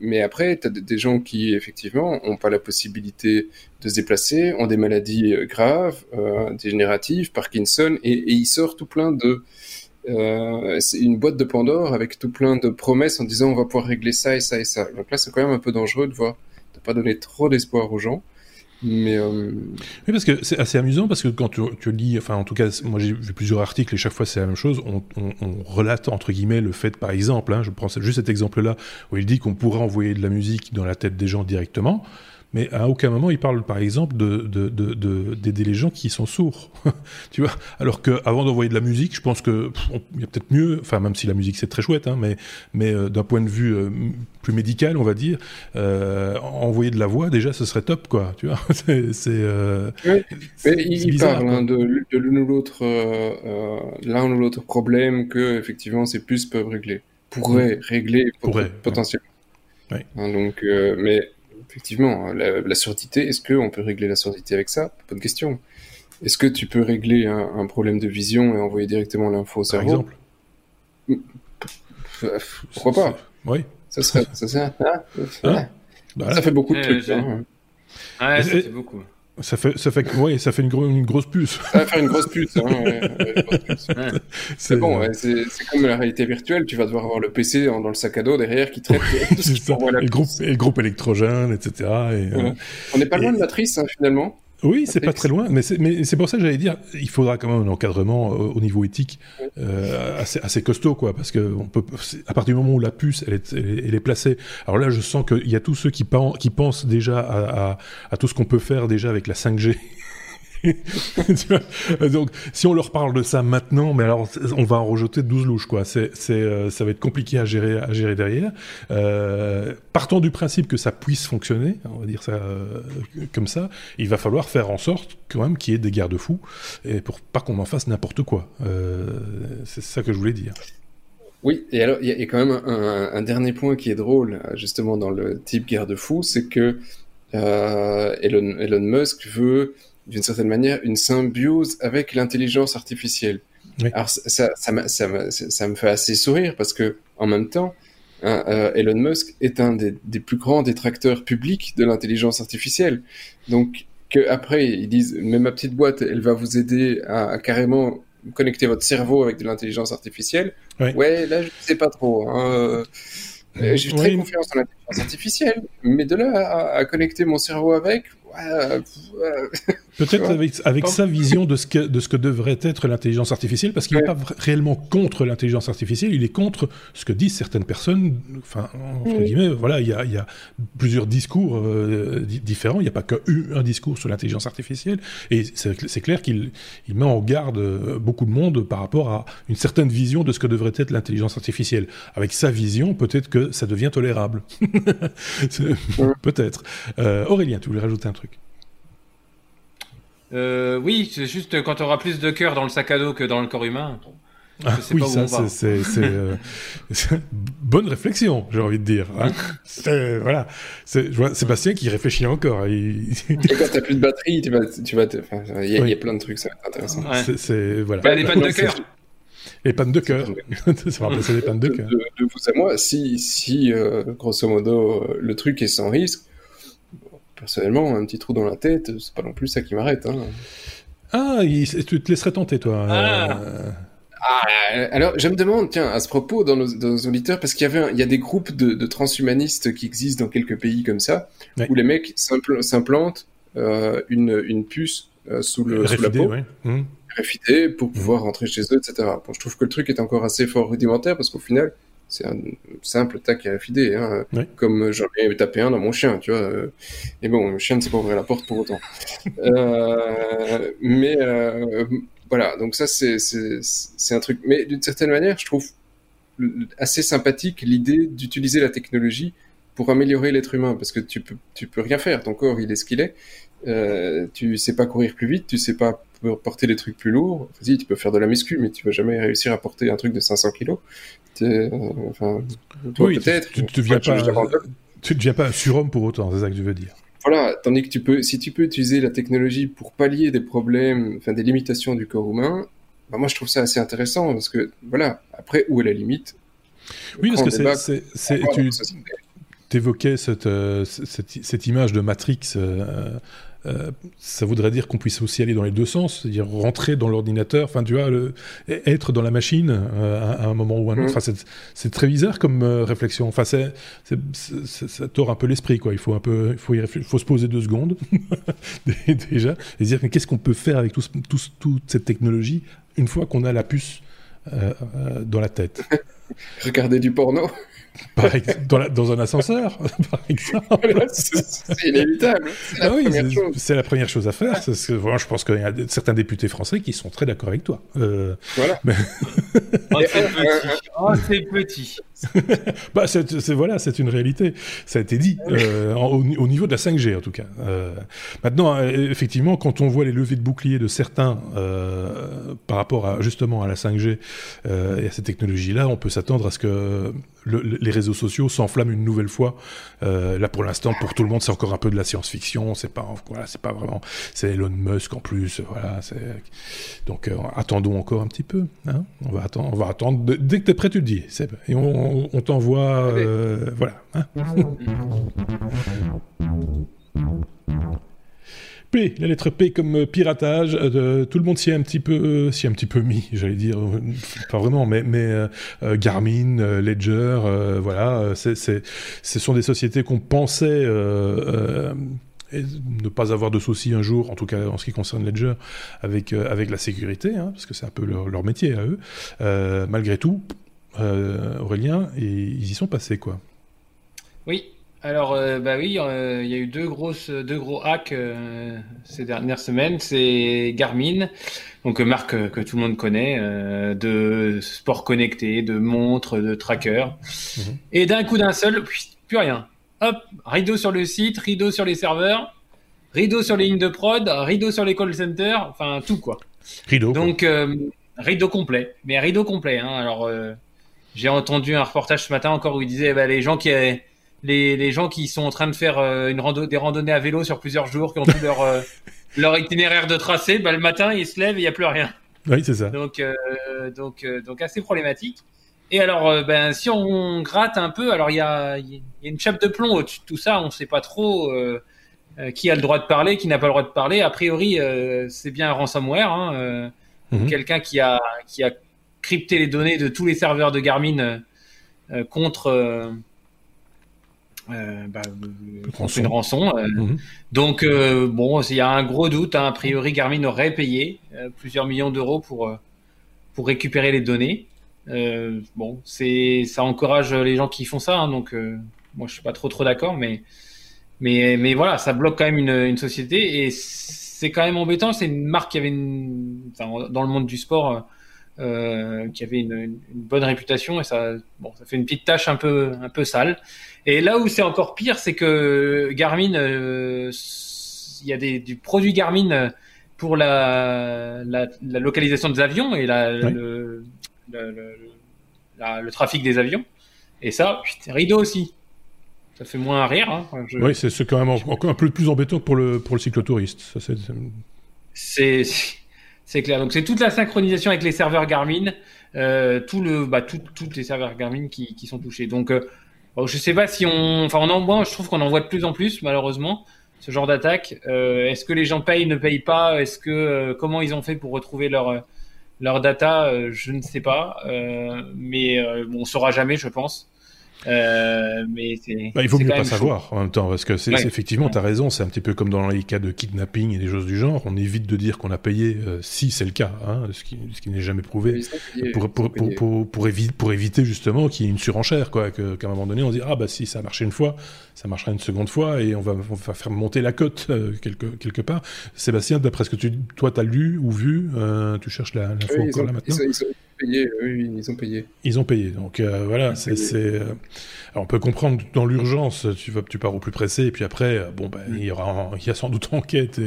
mais après, tu as des gens qui, effectivement, ont pas la possibilité de se déplacer, ont des maladies graves, dégénératives, Parkinson, et, et il sort tout plein de euh, c'est une boîte de Pandore avec tout plein de promesses en disant on va pouvoir régler ça et ça et ça. Donc là, c'est quand même un peu dangereux de voir, de pas donner trop d'espoir aux gens. Mais euh... Oui, parce que c'est assez amusant parce que quand tu, tu, lis, enfin en tout cas, moi j'ai vu plusieurs articles et chaque fois c'est la même chose. On, on, on, relate entre guillemets le fait, par exemple, hein, je prends juste cet exemple-là où il dit qu'on pourrait envoyer de la musique dans la tête des gens directement mais à aucun moment il parle, par exemple, d'aider de, de, de, les gens qui sont sourds. *laughs* tu vois? Alors qu'avant d'envoyer de la musique, je pense qu'il y a peut-être mieux, enfin, même si la musique c'est très chouette, hein, mais, mais euh, d'un point de vue euh, plus médical, on va dire, euh, envoyer de la voix, déjà, ce serait top, quoi. Tu vois? *laughs* C'est. Il parle hein, de, l'un ou l'autre l'un ou l'autre problème que, effectivement, ces puces peuvent régler. Pourraient mmh. régler potentiellement. Hein, donc, mais effectivement, la, surdité, est-ce qu'on peut régler la surdité avec ça? Bonne question. Est-ce que tu peux régler un, problème de vision et envoyer directement l'info au cerveau? Par exemple Pourquoi pas? Oui. Ça serait. Ça, hein? Hein? Bah ça fait beaucoup de euh, trucs. Hein. Ouais, ça fait beaucoup. Ça fait, ça fait, ouais, ça fait une, une grosse puce. Ça va faire une grosse puce. Hein, c'est bon, c'est comme la réalité virtuelle. Tu vas devoir avoir le PC dans, le sac à dos derrière qui traite *laughs* tout ce qui et, le groupe, et le groupe électrogène, etc. Et, euh, On n'est pas loin de Matrice, hein, finalement. Oui, c'est pas très loin, mais c'est pour ça que j'allais dire, il faudra quand même un encadrement euh, au niveau éthique euh, assez, assez, costaud, quoi, parce que on peut, à partir du moment où la puce elle est, elle est placée, alors là je sens qu'il y a tous ceux qui, qui pensent déjà à, à, à tout ce qu'on peut faire déjà avec la 5G *laughs* Donc, si on leur parle de ça maintenant, mais alors on va en rejeter 12 louches, quoi. C'est, euh, ça va être compliqué à gérer, à gérer derrière. Euh, partons du principe que ça puisse fonctionner, on va dire ça euh, comme ça, il va falloir faire en sorte quand même qu'il y ait des garde-fous et pour pas qu'on en fasse n'importe quoi. c'est ça que je voulais dire. Oui, et alors il y, a quand même un, dernier point qui est drôle, justement dans le type garde-fou, c'est que Elon Musk veut d'une certaine manière, une symbiose avec l'intelligence artificielle. Alors ça, ça, ça, ça, me fait assez sourire parce que en même temps, hein, euh, Elon Musk est un des, des, plus grands détracteurs publics de l'intelligence artificielle. Donc que après ils disent, mais ma petite boîte, elle va vous aider à, à carrément connecter votre cerveau avec de l'intelligence artificielle. Ouais. là je sais pas trop. Hein. Euh, j'ai très confiance en l'intelligence artificielle, mais de là à, à, connecter mon cerveau avec, *laughs* Peut-être avec, avec sa vision de ce, que, de ce que devrait être l'intelligence artificielle, parce qu'il n'est pas réellement contre l'intelligence artificielle, il est contre ce que disent certaines personnes. Enfin, entre guillemets, voilà, il y a, y a, plusieurs discours euh, différents, il n'y a pas qu'un discours sur l'intelligence artificielle, et c'est clair qu'il il met en garde euh, beaucoup de monde par rapport à une certaine vision de ce que devrait être l'intelligence artificielle. Avec sa vision, peut-être que ça devient tolérable. *laughs* peut-être. Euh, Aurélien, tu voulais rajouter un truc? Euh, oui, c'est juste quand tu auras plus de cœur dans le sac à dos que dans le corps humain. Ah, oui, ça, c'est euh, *laughs* bonne réflexion, j'ai envie de dire. Hein. voilà, je vois Sébastien qui réfléchit encore. Il... Et quand t'as plus de batterie, tu vas, tu vas, il y, a plein de trucs, ça va être intéressant. C'est voilà. Bah, les pannes de cœur. Les pannes de cœur. *laughs* ça va remplacer les pannes de cœur. De, de, vous à moi, si, si euh, grosso modo, le truc est sans risque, personnellement, un petit trou dans la tête, c'est pas non plus ça qui m'arrête. Hein. Ah, tu te laisserais tenter, toi. Ah. Euh. Ah, alors, je me demande, tiens, à ce propos, dans nos, auditeurs, parce qu'il y avait, il y a des groupes de, transhumanistes qui existent dans quelques pays comme ça, où les mecs s'implantent euh, une, une, puce euh, sous, le, sous la peau, ouais. Mmh. pour pouvoir rentrer chez eux, etc. Bon, je trouve que le truc est encore assez fort rudimentaire, parce qu'au final, c'est un simple tac RFID, hein, comme j'en ai tapé un dans mon chien, tu vois. Et bon, le chien ne s'est pas ouvrir la porte pour autant. *laughs* euh, mais euh, voilà, donc ça c'est un truc. Mais d'une certaine manière, je trouve assez sympathique l'idée d'utiliser la technologie pour améliorer l'être humain, parce que tu peux tu peux rien faire. Ton corps, il est ce qu'il est. Euh, tu sais pas courir plus vite, tu sais pas peux porter des trucs plus lourds. Vas-y, tu peux faire de la muscu, mais tu vas jamais réussir à porter un truc de 500 kilos. enfin, peut-être. Tu, tu, deviens pas, tu deviens pas un surhomme pour autant, c'est ça que tu veux dire. Voilà, tandis que tu peux, si tu peux utiliser la technologie pour pallier des problèmes, enfin des limitations du corps humain, bah moi je trouve ça assez intéressant parce que voilà, après où est la limite? Oui, parce que c'est, tu évoquais cette, euh, cette, cette, image de Matrix. Euh, euh, ça voudrait dire qu'on puisse aussi aller dans les deux sens, c'est-à-dire rentrer dans l'ordinateur, enfin tu vois, le, être dans la machine euh, à, un moment ou un autre. Mm. c'est très bizarre comme euh, réflexion. Enfin, c'est, ça tord un peu l'esprit, quoi. Il faut un peu, il faut, se poser deux secondes *laughs* déjà et dire qu'est-ce qu'on peut faire avec tout, toute cette technologie une fois qu'on a la puce dans la tête? *laughs* Regarder du porno? *laughs* dans, un ascenseur, *laughs* par exemple. c'est inévitable. C'est la, ah la, première chose à faire. Que, voilà, je pense qu'il y a certains députés français qui sont très d'accord avec toi. Euh, voilà. Oh, c'est petit. Oh, *laughs* bah, c'est, voilà, c'est une réalité. Ça a été dit euh, au, niveau de la 5G en tout cas. Euh, maintenant, effectivement, quand on voit les levées de boucliers de certains par rapport à justement à la 5G et à ces technologies-là, on peut s'attendre à ce que les réseaux sociaux s'enflamment une nouvelle fois. Euh, là, pour l'instant, pour tout le monde, c'est encore un peu de la science-fiction. C'est pas, voilà, c'est pas vraiment. C'est Elon Musk en plus. Voilà. Donc, euh, attendons encore un petit peu. Hein. on va attendre. On va attendre. Dès que t'es prêt, tu te dis. Et on, on t'envoie. Euh, voilà. Hein. *laughs* La lettre P comme euh, piratage. Euh, tout le monde s'y est un petit peu, euh, un petit peu mis, j'allais dire, pas vraiment, mais, Garmin, Ledger, voilà, ce sont des sociétés qu'on pensait ne pas avoir de soucis un jour, en tout cas en ce qui concerne Ledger, avec, avec la sécurité, hein, parce que c'est un peu leur, métier à eux. malgré tout, Aurélien, ils y sont passés, quoi. Oui, alors, euh, bah oui, euh, il y a eu deux grosses, deux gros hacks euh, ces dernières semaines. C'est Garmin, donc marque que tout le monde connaît, de sport connecté, de montres, de trackers. Mhm. Et d'un coup d'un seul, plus rien. Hop, rideau sur le site, rideau sur les serveurs, rideau sur les lignes de prod, rideau sur les call centers, enfin tout quoi. Rideau. Donc rideau complet, mais rideau complet. Hein. Alors j'ai entendu un reportage ce matin encore où il disait bah, les gens qui les, les, gens qui sont en train de faire euh, une rando des randonnées à vélo sur plusieurs jours, qui ont tout leur, euh, *laughs* leur itinéraire de tracé, bah, le matin, ils se lèvent et il n'y a plus rien. Oui, c'est ça. Donc, euh, donc, donc, assez problématique. Et alors, ben, si on gratte un peu, alors il y a, y a, une chape de plomb au-dessus de tout ça, on ne sait pas trop qui a le droit de parler, qui n'a pas le droit de parler. A priori, c'est bien un ransomware, hein, mhm. quelqu'un qui a, qui a crypté les données de tous les serveurs de Garmin contre euh, bah, une rançon. Euh. Mhm. Donc euh, bon, il y a un gros doute. Hein. A priori, Garmin aurait payé euh, plusieurs millions d'euros pour pour récupérer les données. bon, c'est ça encourage les gens qui font ça. Hein, donc moi, je suis pas trop trop d'accord, mais mais mais voilà, ça bloque quand même une, une société et c'est quand même embêtant. C'est une marque qui avait une, enfin, dans le monde du sport. Euh, qui avait une, une, bonne réputation et ça, bon, ça fait une petite tâche un peu, un peu sale. Et là où c'est encore pire, c'est que Garmin, euh, il y a des, du produit Garmin pour la, la, la localisation des avions et la, le, le, le, trafic des avions. Et ça, rideau aussi. Ça fait moins rire. Hein. Oui, c'est quand même encore un peu plus embêtant que pour le, pour le cyclotouriste. C'est c'est clair. Donc c'est toute la synchronisation avec les serveurs Garmin, euh, tout le, bah, tout, toutes les serveurs Garmin qui, qui sont touchés. Donc euh, Bon, je sais pas si on, enfin, on en voit, je trouve qu'on en voit de plus en plus, malheureusement, ce genre d'attaque. Euh, est-ce que les gens payent, ne payent pas? Est-ce que euh, comment ils ont fait pour retrouver leur leur data? Euh, Je ne sais pas, euh, mais on saura jamais, je pense. Euh, mais bah, il vaut mieux pas savoir en même temps, parce que c'est effectivement, tu as raison, c'est un petit peu comme dans les cas de kidnapping et des choses du genre. On évite de dire qu'on a payé euh, si c'est le cas, hein, ce qui, ce qui n'est jamais prouvé, pour, pour, pour, pour, pour, pour éviter justement qu'il y ait une surenchère, quoi, qu'à un moment donné on se dit ah bah si ça a marché une fois, ça marchera une seconde fois et on va, on va faire monter la cote euh, quelque, quelque part. Sébastien, d'après ce que tu, toi t'as lu ou vu, tu cherches la, l'info encore là maintenant payé, oui, ils ont payé. Ils ont payé, donc euh, voilà, c'est, euh, on peut comprendre dans l'urgence, tu vas, tu pars au plus pressé, et puis après, euh, bon, ben, il y aura, il y a sans doute enquête,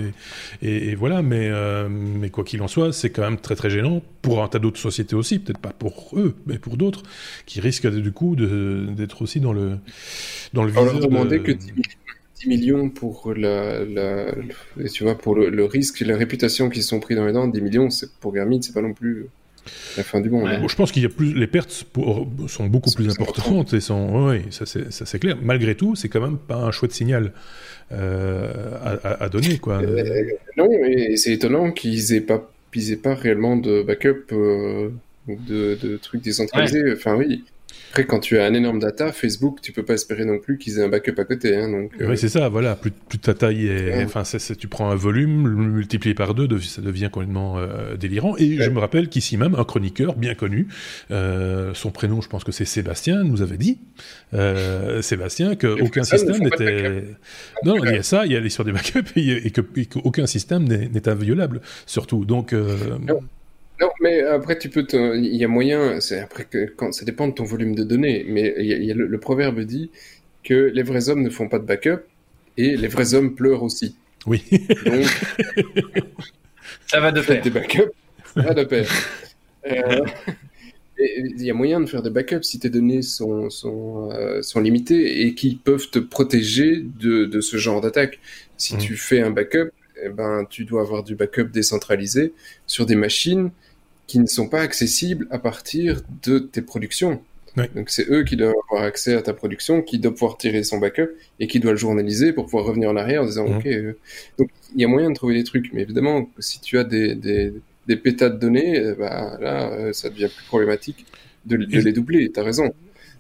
et, et, voilà, mais, mais quoi qu'il en soit, c'est quand même très très gênant pour un tas d'autres sociétés aussi, peut-être pas pour eux, mais pour d'autres, qui risquent du coup d'être aussi dans le dans le viseur. demander que 10 millions pour la, tu vois, pour le, risque et la réputation qui sont pris dans les dents, 10 millions, c'est pour Garmin, c'est pas non plus la fin du monde. je pense qu'il y a plus, les pertes sont beaucoup plus importantes et sont, oui, ça c'est clair. Malgré tout, c'est quand même pas un chouette signal euh, à, donner, quoi. Euh, non, mais c'est étonnant qu'ils aient pas, aient pas réellement de backup, euh, de, de, trucs décentralisés. Enfin, oui. Après, quand tu as un énorme data, Facebook, tu peux pas espérer non plus qu'ils aient un backup à côté. Hein, donc, Oui, euh, c'est ça, voilà. Plus, plus ta taille est. Enfin, tu prends un volume, le multiplié par deux, ça devient complètement euh, délirant. Et je me rappelle qu'ici même, un chroniqueur bien connu, euh, son prénom, je pense que c'est Sébastien, nous avait dit, Sébastien, qu'aucun système n'était. Non, il y a ça, il y a l'histoire des backups et, qu'aucun système n'est inviolable, surtout. Donc. Non, mais après, tu peux. Il y a moyen. C'est après que quand ça dépend de ton volume de données. Mais il y a, le, proverbe dit que les vrais hommes ne font pas de backup et les vrais hommes pleurent aussi. Oui. Donc, *laughs* ça va de pair. Des backups, ça va de pair. Euh, il y a moyen de faire des backups si tes données sont, sont, euh, sont limitées et qui peuvent te protéger de, de ce genre d'attaque. Si mmh. tu fais un backup, eh ben, tu dois avoir du backup décentralisé sur des machines qui ne sont pas accessibles à partir de tes productions. Donc c'est eux qui doivent avoir accès à ta production, qui doivent pouvoir tirer son backup et qui doivent le journaliser pour pouvoir revenir en arrière en disant mhm. ok. Euh, donc il y a moyen de trouver des trucs, mais évidemment si tu as des, des, des pétas de données, euh, bah, là euh, ça devient plus problématique de, de les doubler. T'as raison.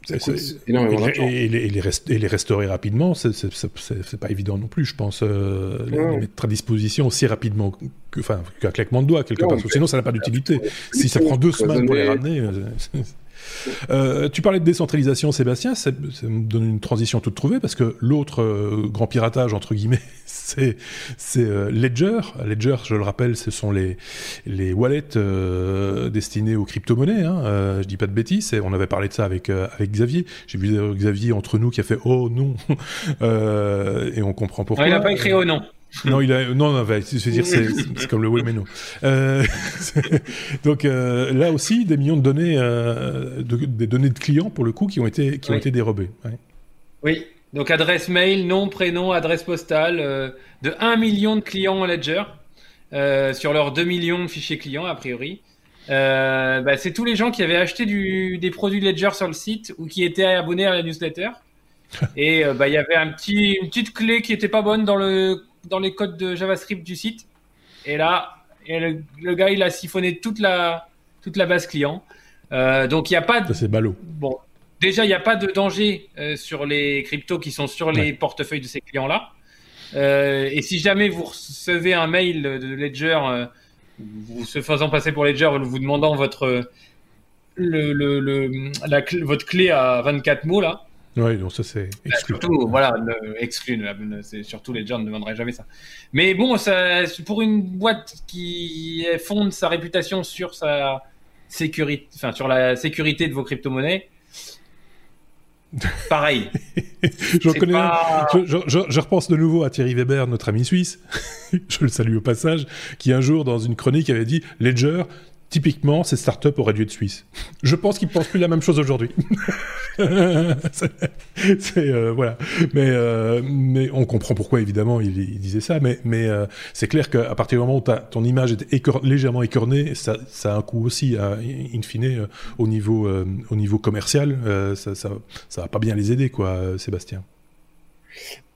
Et, les, restaurer rapidement, c'est pas évident non plus, je pense. les, mettre à disposition aussi rapidement qu'un claquement de doigts, quelque part, sinon ça n'a pas d'utilité. Si ça prend deux semaines pour les ramener. Euh, tu parlais de décentralisation, Sébastien, ça, me donne une transition toute trouvée parce que l'autre euh, grand piratage, entre guillemets, *laughs* c'est euh, Ledger. Ledger, je le rappelle, ce sont les, les wallets destinés aux crypto-monnaies. Hein. je dis pas de bêtises, on avait parlé de ça avec, avec Xavier. J'ai vu Xavier entre nous qui a fait Oh non *laughs* Et on comprend pourquoi. il n'a pas écrit Oh non non, il a, non, non, c'est dire, c'est comme le non. Euh, *laughs* donc euh, là aussi, des millions de données, euh, des données de clients pour le coup, qui ont été, qui ont été dérobées. Oui. Donc adresse mail, nom, prénom, adresse postale de 1 million de clients en Ledger sur leurs 2 millions de fichiers clients a priori. Bah, c'est tous les gens qui avaient acheté du, des produits Ledger sur le site ou qui étaient abonnés à la newsletter. *laughs* Et bah, il y avait un petit, une petite clé qui était pas bonne dans le dans les codes de JavaScript du site. Et là, le, gars, il a siphonné toute la, toute la base client. Euh, donc, il n'y a pas de. c'est ballot. Bon, déjà, il n'y a pas de danger euh, sur les cryptos qui sont sur les portefeuilles de ces clients-là. Euh, et si jamais vous recevez un mail de Ledger, vous se faisant passer pour Ledger, vous demandant votre, le, le, la, votre clé à 24 mots, là, oui, donc ça c'est bah, exclu. Surtout, voilà, exclu. C'est surtout les gens ne demanderaient jamais ça. Mais bon, ça, pour une boîte qui fonde sa réputation sur sa sécurité, enfin sur la sécurité de vos crypto-monnaies, *laughs* pareil. je, je, repense de nouveau à Thierry Weber, notre ami suisse, *laughs* je le salue au passage, qui un jour dans une chronique avait dit Ledger, Typiquement, ces startups auraient dû être suisses. Je pense qu'ils pensent plus la même chose aujourd'hui. *laughs* euh, voilà, mais euh, mais on comprend pourquoi évidemment il, disait ça, mais euh, c'est clair qu'à partir du moment où ton image est légèrement écornée, ça, a un coût aussi, in fine, au niveau au niveau commercial, ça, ça ça va pas bien les aider quoi, Sébastien.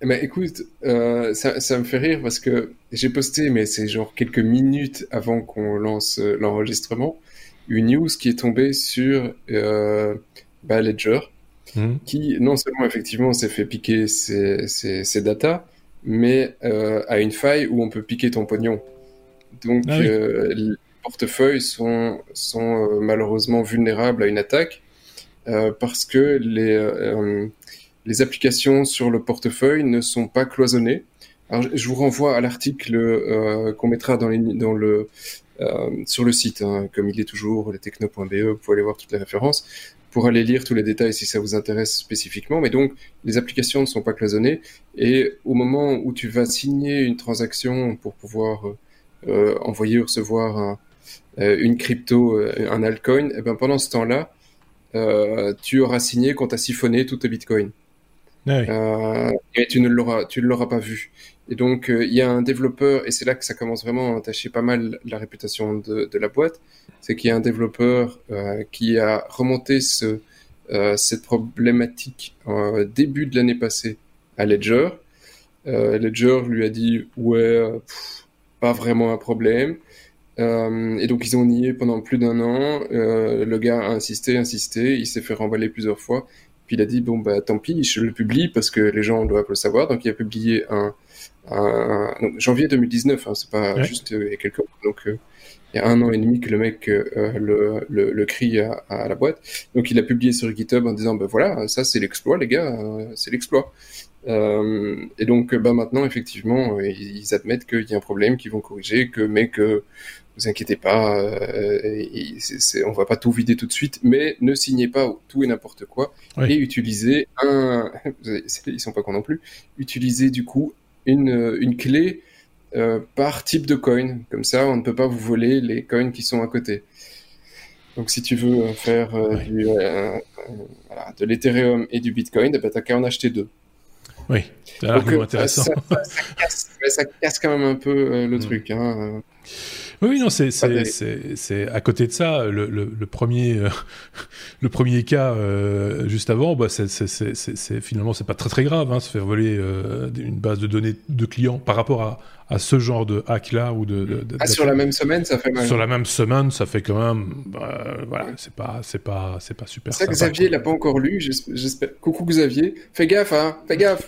Eh ben, écoute, euh, ça, ça, me fait rire parce que j'ai posté, mais c'est genre quelques minutes avant qu'on lance euh, l'enregistrement, une news qui est tombée sur euh, bah, Ledger, hmm. qui non seulement effectivement s'est fait piquer ses, ses, ses datas, mais euh, a une faille où on peut piquer ton pognon. Donc ah les portefeuilles sont, sont malheureusement vulnérables à une attaque parce que les les applications sur le portefeuille ne sont pas cloisonnées. Alors, je vous renvoie à l'article euh, qu'on mettra le sur le site, hein, comme il est toujours, lestechno.be, vous pouvez aller voir toutes les références pour aller lire tous les détails si ça vous intéresse spécifiquement. Mais donc, les applications ne sont pas cloisonnées et au moment où tu vas signer une transaction pour pouvoir euh, envoyer ou recevoir un, euh, une crypto, euh, un altcoin, et eh ben pendant ce temps-là, tu auras signé qu'on t'a siphonné tout tes bitcoins. Ah et tu ne l'auras, tu ne l'auras pas vu. Et donc, il y a un développeur, et c'est là que ça commence vraiment à entacher pas mal la réputation de, la boîte, c'est qu'il y a un développeur euh, qui a remonté ce, euh, cette problématique début de l'année passée à Ledger. Ledger lui a dit, ouais, pas vraiment un problème. Euh, et donc ils ont nié pendant plus d'un an. Euh, le gars a insisté, insisté, il s'est fait remballer plusieurs fois. Puis il a dit bon bah tant pis, je le publie parce que les gens doivent le savoir. Donc il a publié un, un, janvier 2019, hein, c'est pas juste euh, il y a quelques mois. Donc il y a un an et demi que le mec le, le, le, crie à, à, la boîte. Donc il a publié sur GitHub en disant ben voilà, ça c'est l'exploit les gars, c'est l'exploit. Euh, et donc, bah, maintenant, effectivement, euh, ils admettent qu'il y a un problème, qu'ils vont corriger, que, mais que vous inquiétez pas, euh, on va pas tout vider tout de suite, mais ne signez pas tout et n'importe quoi et utilisez un, *laughs* ils sont pas cons non plus, utilisez du coup une, une clé euh, par type de coin, comme ça on ne peut pas vous voler les coins qui sont à côté. Donc si tu veux faire du, voilà, de l'Ethereum et du Bitcoin, bah, t'as qu'à en acheter deux. Oui, c'est euh, intéressant. Ça, ça, casse, quand même un peu euh, le mm. truc. Hein. Oui, non, c'est c'est à côté de ça le, le, le premier euh, *laughs* le premier cas euh, juste avant, bah c'est finalement c'est pas très très grave, hein, se faire voler euh, une base de données de clients par rapport à, à ce genre de hack là ou de, de, ah, sur la même semaine ça fait mal. Sur la même semaine ça fait quand même bah, voilà c'est pas c'est pas c'est pas super. Ça Xavier l'a pas encore lu, j'espère. Coucou Xavier, fais gaffe hein, fais gaffe.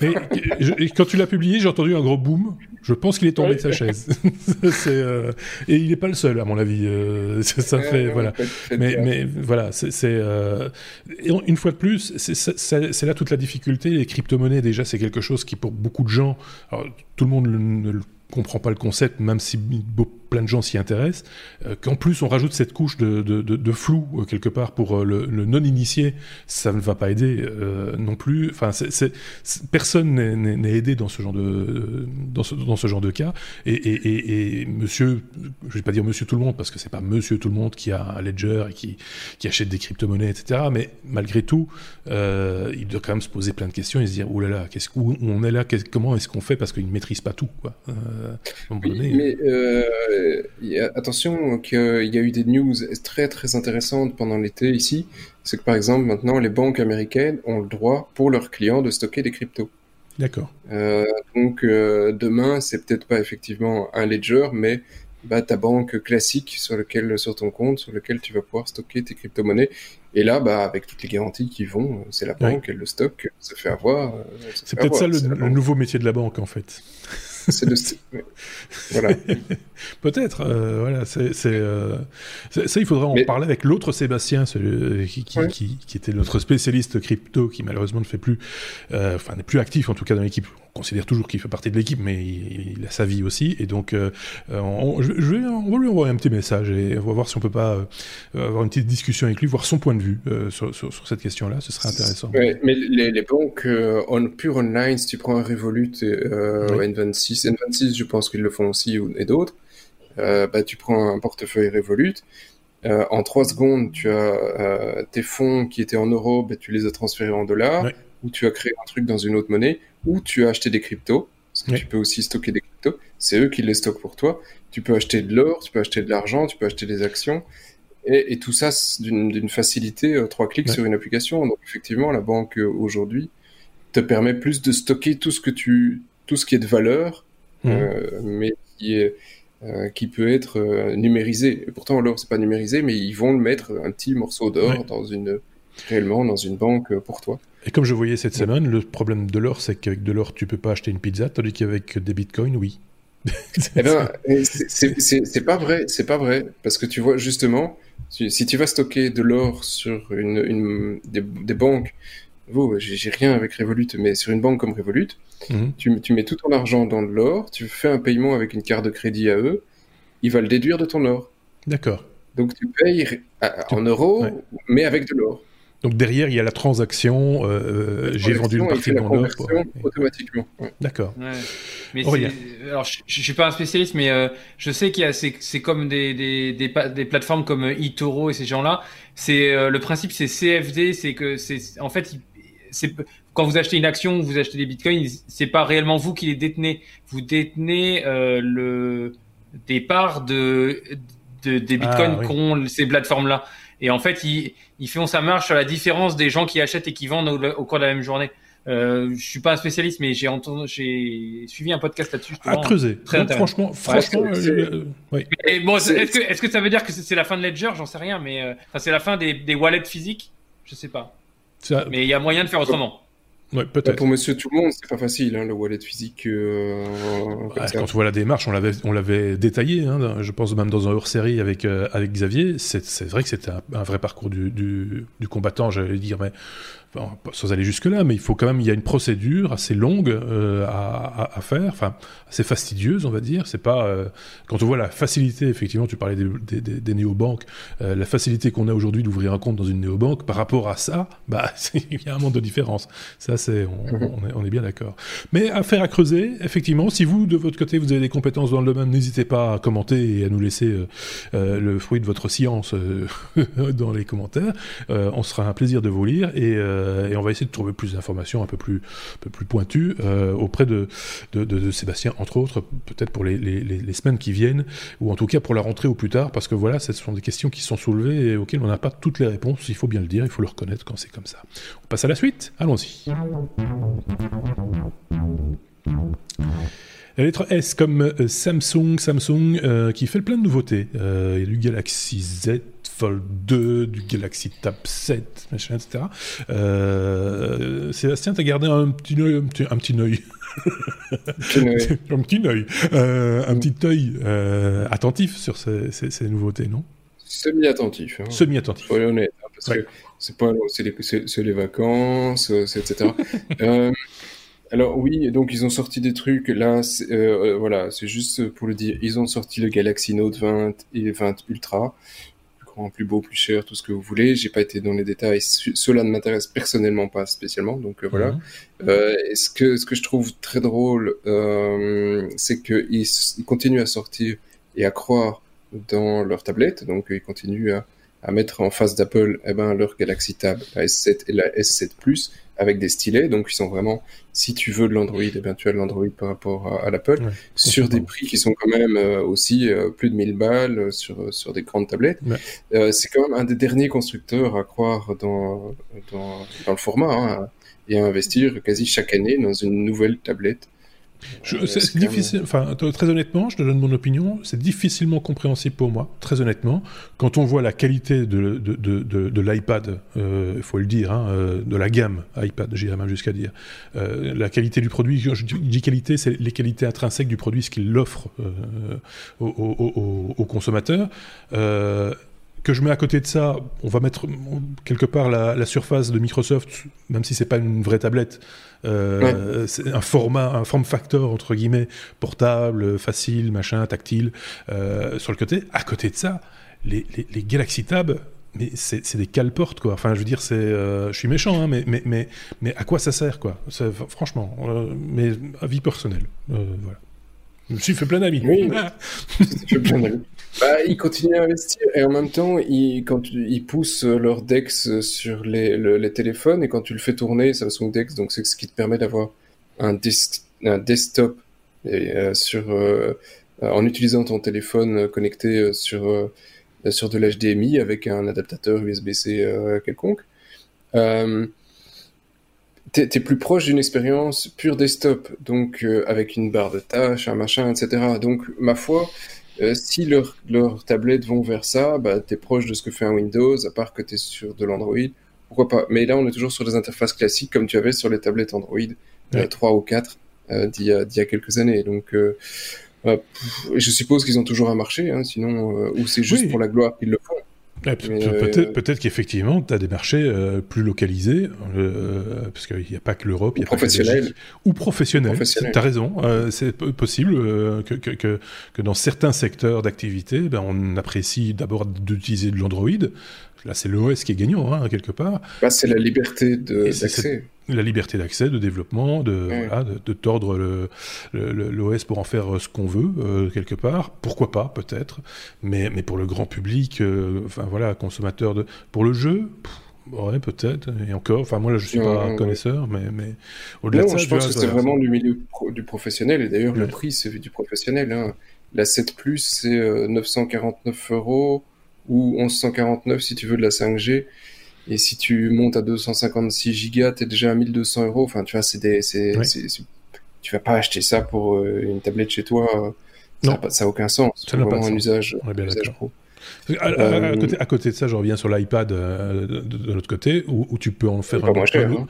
quand tu l'as publié j'ai entendu un gros boom. Je pense qu'il est tombé de sa chaise. *laughs* euh, et il n'est pas le seul, à mon avis. Euh, ça, fait, voilà. Mais, mais, voilà, c'est. Euh, une fois de plus, c'est là toute la difficulté. Les crypto-monnaies, déjà, c'est quelque chose qui, pour beaucoup de gens, alors, tout le monde ne le comprend pas le concept, même si plein de gens s'y intéressent, euh, qu'en plus on rajoute cette couche de, de, de, flou euh, quelque part pour euh, le, non-initié, ça ne va pas aider non plus. Enfin, personne n'est aidé dans ce genre de dans ce, dans ce genre de cas. Et, et, et, Monsieur, je vais pas dire Monsieur tout le monde parce que c'est pas Monsieur tout le monde qui a un ledger et qui, qui achète des crypto-monnaies, etc. Mais malgré tout, il doit quand même se poser plein de questions et se dire oh là là, qu'est-ce où on est là, comment est-ce qu'on fait parce qu'il ne maîtrise pas tout, quoi. mais attention qu'il y a eu des news très très intéressantes pendant l'été ici. C'est que par exemple maintenant les banques américaines ont le droit pour leurs clients de stocker des cryptos. D'accord. Euh, donc euh, demain c'est peut-être pas effectivement un ledger, mais bah, ta banque classique sur lequel sur ton compte sur lequel tu vas pouvoir stocker tes crypto-monnaies. Et là, bah, avec toutes les garanties qui vont, c'est la banque, elle le stocke, ça fait avoir. Euh, c'est peut-être ça le, nouveau métier de la banque en fait. C'est de... voilà. *laughs* Peut-être, euh, voilà, c'est, euh, ça, il faudra en parler avec l'autre Sébastien, celui, qui, qui, qui, était notre spécialiste crypto, qui malheureusement ne fait plus, euh, enfin n'est plus actif en tout cas dans l'équipe considère toujours qu'il fait partie de l'équipe, mais il, a sa vie aussi. Et donc, euh, on, je, vais, on va lui envoyer un petit message et on va voir si on peut pas euh, avoir une petite discussion avec lui, voir son point de vue euh, sur, sur, sur, cette question-là. Ce serait intéressant. mais les, les banques on, pure online, si tu prends un Revolut et N26, N26, je pense qu'ils le font aussi et d'autres. bah, tu prends un portefeuille Revolut. en trois secondes, tu as tes fonds qui étaient en euros, bah, tu les as transférés en dollars, ou tu as créé un truc dans une autre monnaie ou tu as acheté des cryptos, parce que tu peux aussi stocker des cryptos, c'est eux qui les stockent pour toi. Tu peux acheter de l'or, tu peux acheter de l'argent, tu peux acheter des actions, et, tout ça d'une facilité, euh, trois clics sur une application. Donc effectivement, la banque euh, aujourd'hui te permet plus de stocker tout ce que tu, tout ce qui est de valeur, mmh. euh, mais qui est qui peut être numérisé. Et pourtant, l'or, c'est pas numérisé, mais ils vont le mettre un petit morceau d'or dans une réellement dans une banque pour toi. Et comme je voyais cette semaine, le problème de l'or, c'est qu'avec de l'or, tu peux pas acheter une pizza, tandis qu'avec des bitcoins, oui. eh ben, c'est pas vrai, c'est pas vrai, parce que tu vois justement, si, tu vas stocker de l'or sur une, des, banques, vous, j'ai rien avec Revolut, mais sur une banque comme Revolut, mhm. tu, tu, mets tout ton argent dans de l'or, tu fais un paiement avec une carte de crédit à eux, ils va le déduire de ton or. D'accord. Donc tu payes en euros, mais avec de l'or. Donc derrière, il y a la transaction. j'ai vendu une partie de mon or. Automatiquement. D'accord. Mais alors, je, je, suis pas un spécialiste, mais je sais qu'il y a c'est comme des, des, des, des, plateformes comme eToro et ces gens-là. C'est le principe, c'est CFD, c'est que c'est en fait c'est quand vous achetez une action, vous achetez des bitcoins, c'est pas réellement vous qui les détenez. Vous détenez euh, le des parts de, de des bitcoins ah, qu'ont ces plateformes-là. Et en fait, ils, ils font sa marche sur la différence des gens qui achètent et qui vendent au, cours de la même journée. Euh, je suis pas un spécialiste, mais j'ai entendu, j'ai suivi un podcast là-dessus. À creuser. Très franchement, franchement, euh, oui. bon, est-ce que, est-ce que ça veut dire que c'est la fin de Ledger? J'en sais rien, mais euh, c'est la fin des, des wallets physiques? Je sais pas. Mais il y a moyen de faire autrement. Ouais, peut-être. Pour Monsieur Tout le Monde, c'est pas facile, hein, le wallet physique. Euh, quand on voit la démarche, on l'avait, on l'avait détaillé. Hein, je pense même dans un hors-série avec euh, avec Xavier. C'est, vrai que c'était un, vrai parcours du, du, du combattant, j'allais dire, mais sans aller jusque-là, mais il faut quand même, il y a une procédure assez longue euh, à, à, faire, enfin assez fastidieuse, on va dire. C'est pas euh, quand on voit la facilité, effectivement, tu parlais des, des, des néobanques, euh, la facilité qu'on a aujourd'hui d'ouvrir un compte dans une néobanque par rapport à ça, *laughs* bah il y a un monde de différence. Ça, c'est on, mhm. on, est, on, est, bien d'accord. Mais affaire à creuser, effectivement. Si vous de votre côté vous avez des compétences dans le domaine, n'hésitez pas à commenter et à nous laisser le fruit de votre science *laughs* dans les commentaires. on sera un plaisir de vous lire et euh, et on va essayer de trouver plus d'informations un peu plus, plus pointues euh, auprès de, Sébastien, entre autres, peut-être pour les, les, semaines qui viennent, ou en tout cas pour la rentrée au plus tard, parce que voilà, ce sont des questions qui sont soulevées et auxquelles on n'a pas toutes les réponses, il faut bien le dire, il faut le reconnaître quand c'est comme ça. On passe à la suite Allons-y. La lettre S comme euh, Samsung, Samsung qui fait plein de nouveautés. il y a du Galaxy Z, Fold 2, du Galaxy Tab 7, machin, etc. Euh, Sébastien, t'as gardé un petit œil, un petit, un petit œil. *laughs* un petit œil, euh, un petit œil euh, attentif sur ces, ces, nouveautés, non? Semi-attentif. Hein. Semi-attentif. Faut être honnête, hein, parce que c'est pas, c'est les, les, vacances, etc. *laughs* euh, alors oui, donc ils ont sorti des trucs. Là, voilà, c'est juste pour le dire. Ils ont sorti le Galaxy Note 20 et 20 Ultra plus beau, plus cher, tout ce que vous voulez. J'ai pas été dans les détails. Cela ne m'intéresse personnellement pas spécialement. Donc euh, voilà. Mhm. Euh, ce que ce que je trouve très drôle, euh, c'est qu'ils ils continuent à sortir et à croire dans leur tablette. Donc ils continuent à, à mettre en face d'Apple eh ben, leur Galaxy Tab, la S7 et la S7 Plus avec des stylets. Donc, ils sont vraiment, si tu veux de l'Android, eh bien, tu as de l'Android par rapport à, l'Apple, sur des prix qui sont quand même euh, aussi euh, plus de 1000 balles euh, sur, sur des grandes tablettes. c'est quand même un des derniers constructeurs à croire dans, dans, dans le format hein, et à investir quasi chaque année dans une nouvelle tablette. C'est difficile, enfin, très honnêtement, je te donne mon opinion, c'est difficilement compréhensible pour moi, très honnêtement, quand on voit la qualité de, de, de, de, l'iPad, euh, il faut le dire, hein, euh, de la gamme iPad, j'irais même jusqu'à dire, euh, la qualité du produit, je dis qualité, c'est les qualités intrinsèques du produit, ce qu'il offre aux, aux, aux, consommateurs que je mets à côté de ça, on va mettre quelque part la, la surface de Microsoft, même si c'est pas une vraie tablette, euh, c'est un format, un form factor entre guillemets portable, facile, machin, tactile euh, sur le côté. À côté de ça, les, les, les Galaxy Tab, mais c'est des cale-portes quoi. Enfin, je veux dire, c'est, euh, je suis méchant, hein, mais, mais, mais, mais à quoi ça sert quoi? Franchement, mais avis personnel, voilà. Je me suis fait plein d'amis. Oui, *laughs* fait plein d'amis. Bah, ils continuent à investir et en même temps, ils, poussent leur Dex sur les, téléphones et quand tu le fais tourner, Samsung Dex, donc c'est ce qui te permet d'avoir un, desktop euh, sur, euh, en utilisant ton téléphone connecté sur, euh, sur de l'HDMI avec un adaptateur USB-C quelconque. T'es es plus proche d'une expérience pure desktop, donc avec une barre de tâches, un machin, etc. Donc, ma foi, euh, si leurs leur tablettes vont vers ça, bah, tu es proche de ce que fait un Windows, à part que tu es sur de l'Android. Pourquoi pas Mais là, on est toujours sur des interfaces classiques comme tu avais sur les tablettes Android euh, 3 ou 4 euh, d'il y, y, a quelques années. Donc, euh, je suppose qu'ils ont toujours un marché, hein, sinon, ou c'est juste pour la gloire qu'ils le font. Peut-être peut qu'effectivement, tu as des marchés plus localisés, parce qu'il n'y a pas que l'Europe, il y a professionnels. ou professionnels. Tu as raison, c'est possible que, que, que, dans certains secteurs d'activité, ben, on apprécie d'abord d'utiliser de l'Android. Là, c'est l'OS qui est gagnant, hein, quelque part. Bah, c'est la liberté d'accès la liberté d'accès, de développement, de, de, tordre l'OS pour en faire ce qu'on veut, euh, quelque part. Pourquoi pas, peut-être. Mais, mais pour le grand public, euh, enfin voilà, consommateur de. Pour le jeu, ouais, peut-être. Et encore, enfin moi là je suis pas un connaisseur, mais, mais au-delà de ça. Je pense que c'est vraiment du milieu du professionnel. Et d'ailleurs, le prix, c'est du professionnel. Hein. La 7 Plus, c'est 949 euh, euros ou 1149 si tu veux de la 5G. Et si tu montes à 256 gigas, t'es déjà à 1200 euros. Enfin, tu vois, c'est des, c'est, tu vas pas acheter ça pour euh, une tablette chez toi. Ça n'a aucun sens. C'est vraiment un usage, un usage pro. Euh, à, côté, de ça, je reviens sur l'iPad euh, de, l'autre côté, où, tu peux en faire un. cher, hein.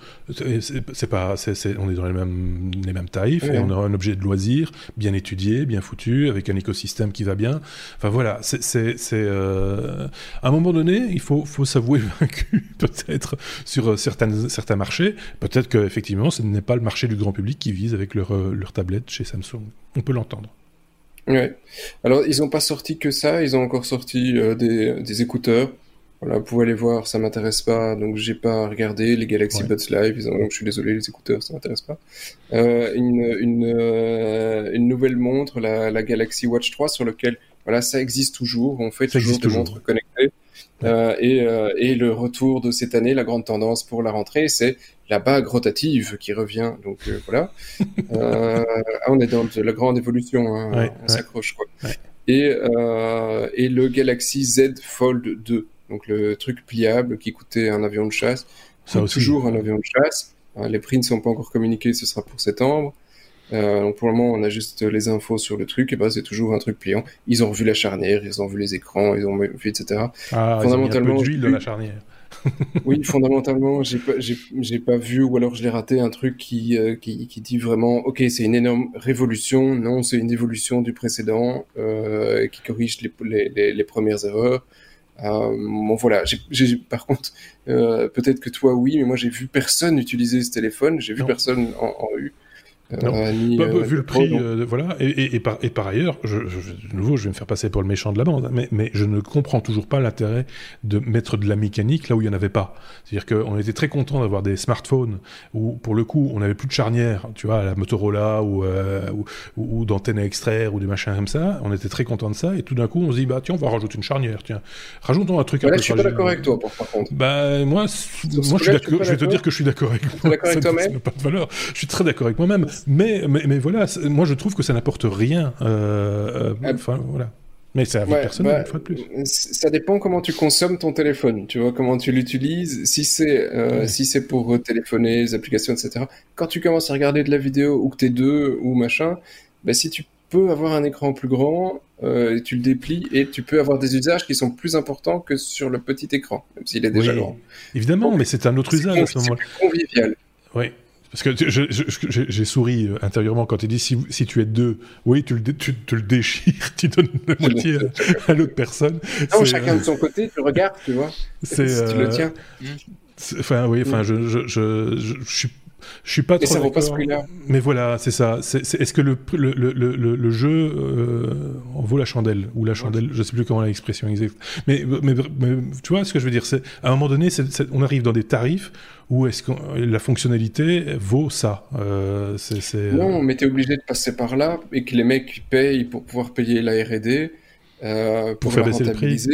C'est pas, on est dans les mêmes, les mêmes tarifs et on a un objet de loisir bien étudié, bien foutu, avec un écosystème qui va bien. Enfin voilà, c'est euh, à un moment donné, il faut, faut s'avouer *laughs* vaincu peut-être sur certaines, certains marchés. Peut-être qu'effectivement, ce n'est pas le marché du grand public qui vise avec leur, leur tablette chez Samsung. On peut l'entendre. Ouais. Alors, ils n'ont pas sorti que ça, ils ont encore sorti euh, des, des, écouteurs. Voilà, vous pouvez aller voir, ça m'intéresse pas, donc j'ai pas regardé les Galaxy Buds Live. Ils ont, je suis désolé, les écouteurs, ça m'intéresse pas. Euh, une, une, euh, une, nouvelle montre, la, la, Galaxy Watch 3, sur lequel, voilà, ça existe toujours. On fait toujours des montres connectées. Euh, et, euh, et, le retour de cette année, la grande tendance pour la rentrée, c'est la bague rotative qui revient. Donc euh, voilà, *laughs* euh, ah, on est dans la grande évolution, hein, on s'accroche quoi. Et, euh, et le Galaxy Z Fold 2, donc le truc pliable qui coûtait un avion de chasse, Ça toujours un avion de chasse. les prix ne sont pas encore communiqués, ce sera pour septembre. Euh, donc pour le moment, on a juste les infos sur le truc, et bah c'est toujours un truc pliant. Ils ont revu la charnière, ils ont vu les écrans, ils ont vu, etc. Ah, fondamentalement, ils ont mis un peu dans la charnière. *laughs* oui, fondamentalement, j'ai pas, j'ai, pas vu, ou alors je l'ai raté, un truc qui, euh, qui, qui, dit vraiment, ok, c'est une énorme révolution, non, c'est une évolution du précédent, euh, qui corrige les, les, les, premières erreurs. Euh, bon voilà, par contre, peut-être que toi oui, mais moi j'ai vu personne utiliser ce téléphone, j'ai vu personne en, en eu. Non. Euh, euh, vu le prix, euh, voilà. Et, et, par, et, par, ailleurs, je, de nouveau, je vais me faire passer pour le méchant de la bande, mais, mais je ne comprends toujours pas l'intérêt de mettre de la mécanique là où il n'y en avait pas. C'est-à-dire qu'on était très content d'avoir des smartphones où, pour le coup, on n'avait plus de charnière, tu vois, à la Motorola ou, ou, ou d'antenne à extraire ou des machins comme ça. On était très content de ça, et tout d'un coup, on se dit, bah tiens, on va rajouter une charnière, tiens. Rajoutons un truc un peu. Je suis pas d'accord avec toi, par contre. Bah, moi, moi je, suis d'accord, je vais te dire que je suis d'accord avec toi. d'accord avec toi-même pas de valeur. Je suis très d'accord avec moi-même. Mais, mais, mais, voilà, moi je trouve que ça n'apporte rien. Euh, euh, ah. enfin, voilà. Mais vous personnel, bah, une fois de plus. Ça dépend comment tu consommes ton téléphone, tu vois, comment tu l'utilises. Si c'est euh, si c'est pour téléphoner, les applications, etc. Quand tu commences à regarder de la vidéo ou que t'es deux ou machin, bah, si tu peux avoir un écran plus grand, euh, tu le déplies et tu peux avoir des usages qui sont plus importants que sur le petit écran, même s'il est déjà grand. Évidemment, mais c'est un autre usage à ce moment-là. C'est convivial. Oui. Parce que j'ai souri euh, intérieurement quand tu dis si, si, tu es deux, oui, tu le, tu, le déchires, *laughs* tu donnes la moitié à, l'autre personne. Non, chacun de euh, son côté, tu regardes, tu vois. Si tu le tiens. Enfin, oui, enfin, je, je, je, je, suis je suis pas trop d'accord. Mais voilà, c'est ça. Est-ce que le, le, le, le jeu euh, en vaut la chandelle ou la chandelle Je sais plus comment l'expression exacte. Mais, mais, tu vois ce que je veux dire C'est à un moment donné, on arrive dans des tarifs où est-ce que la fonctionnalité vaut ça euh, Non, mais tu es obligé de passer par là et que les mecs payent pour pouvoir payer la R&D euh, pour, pour faire baisser le prix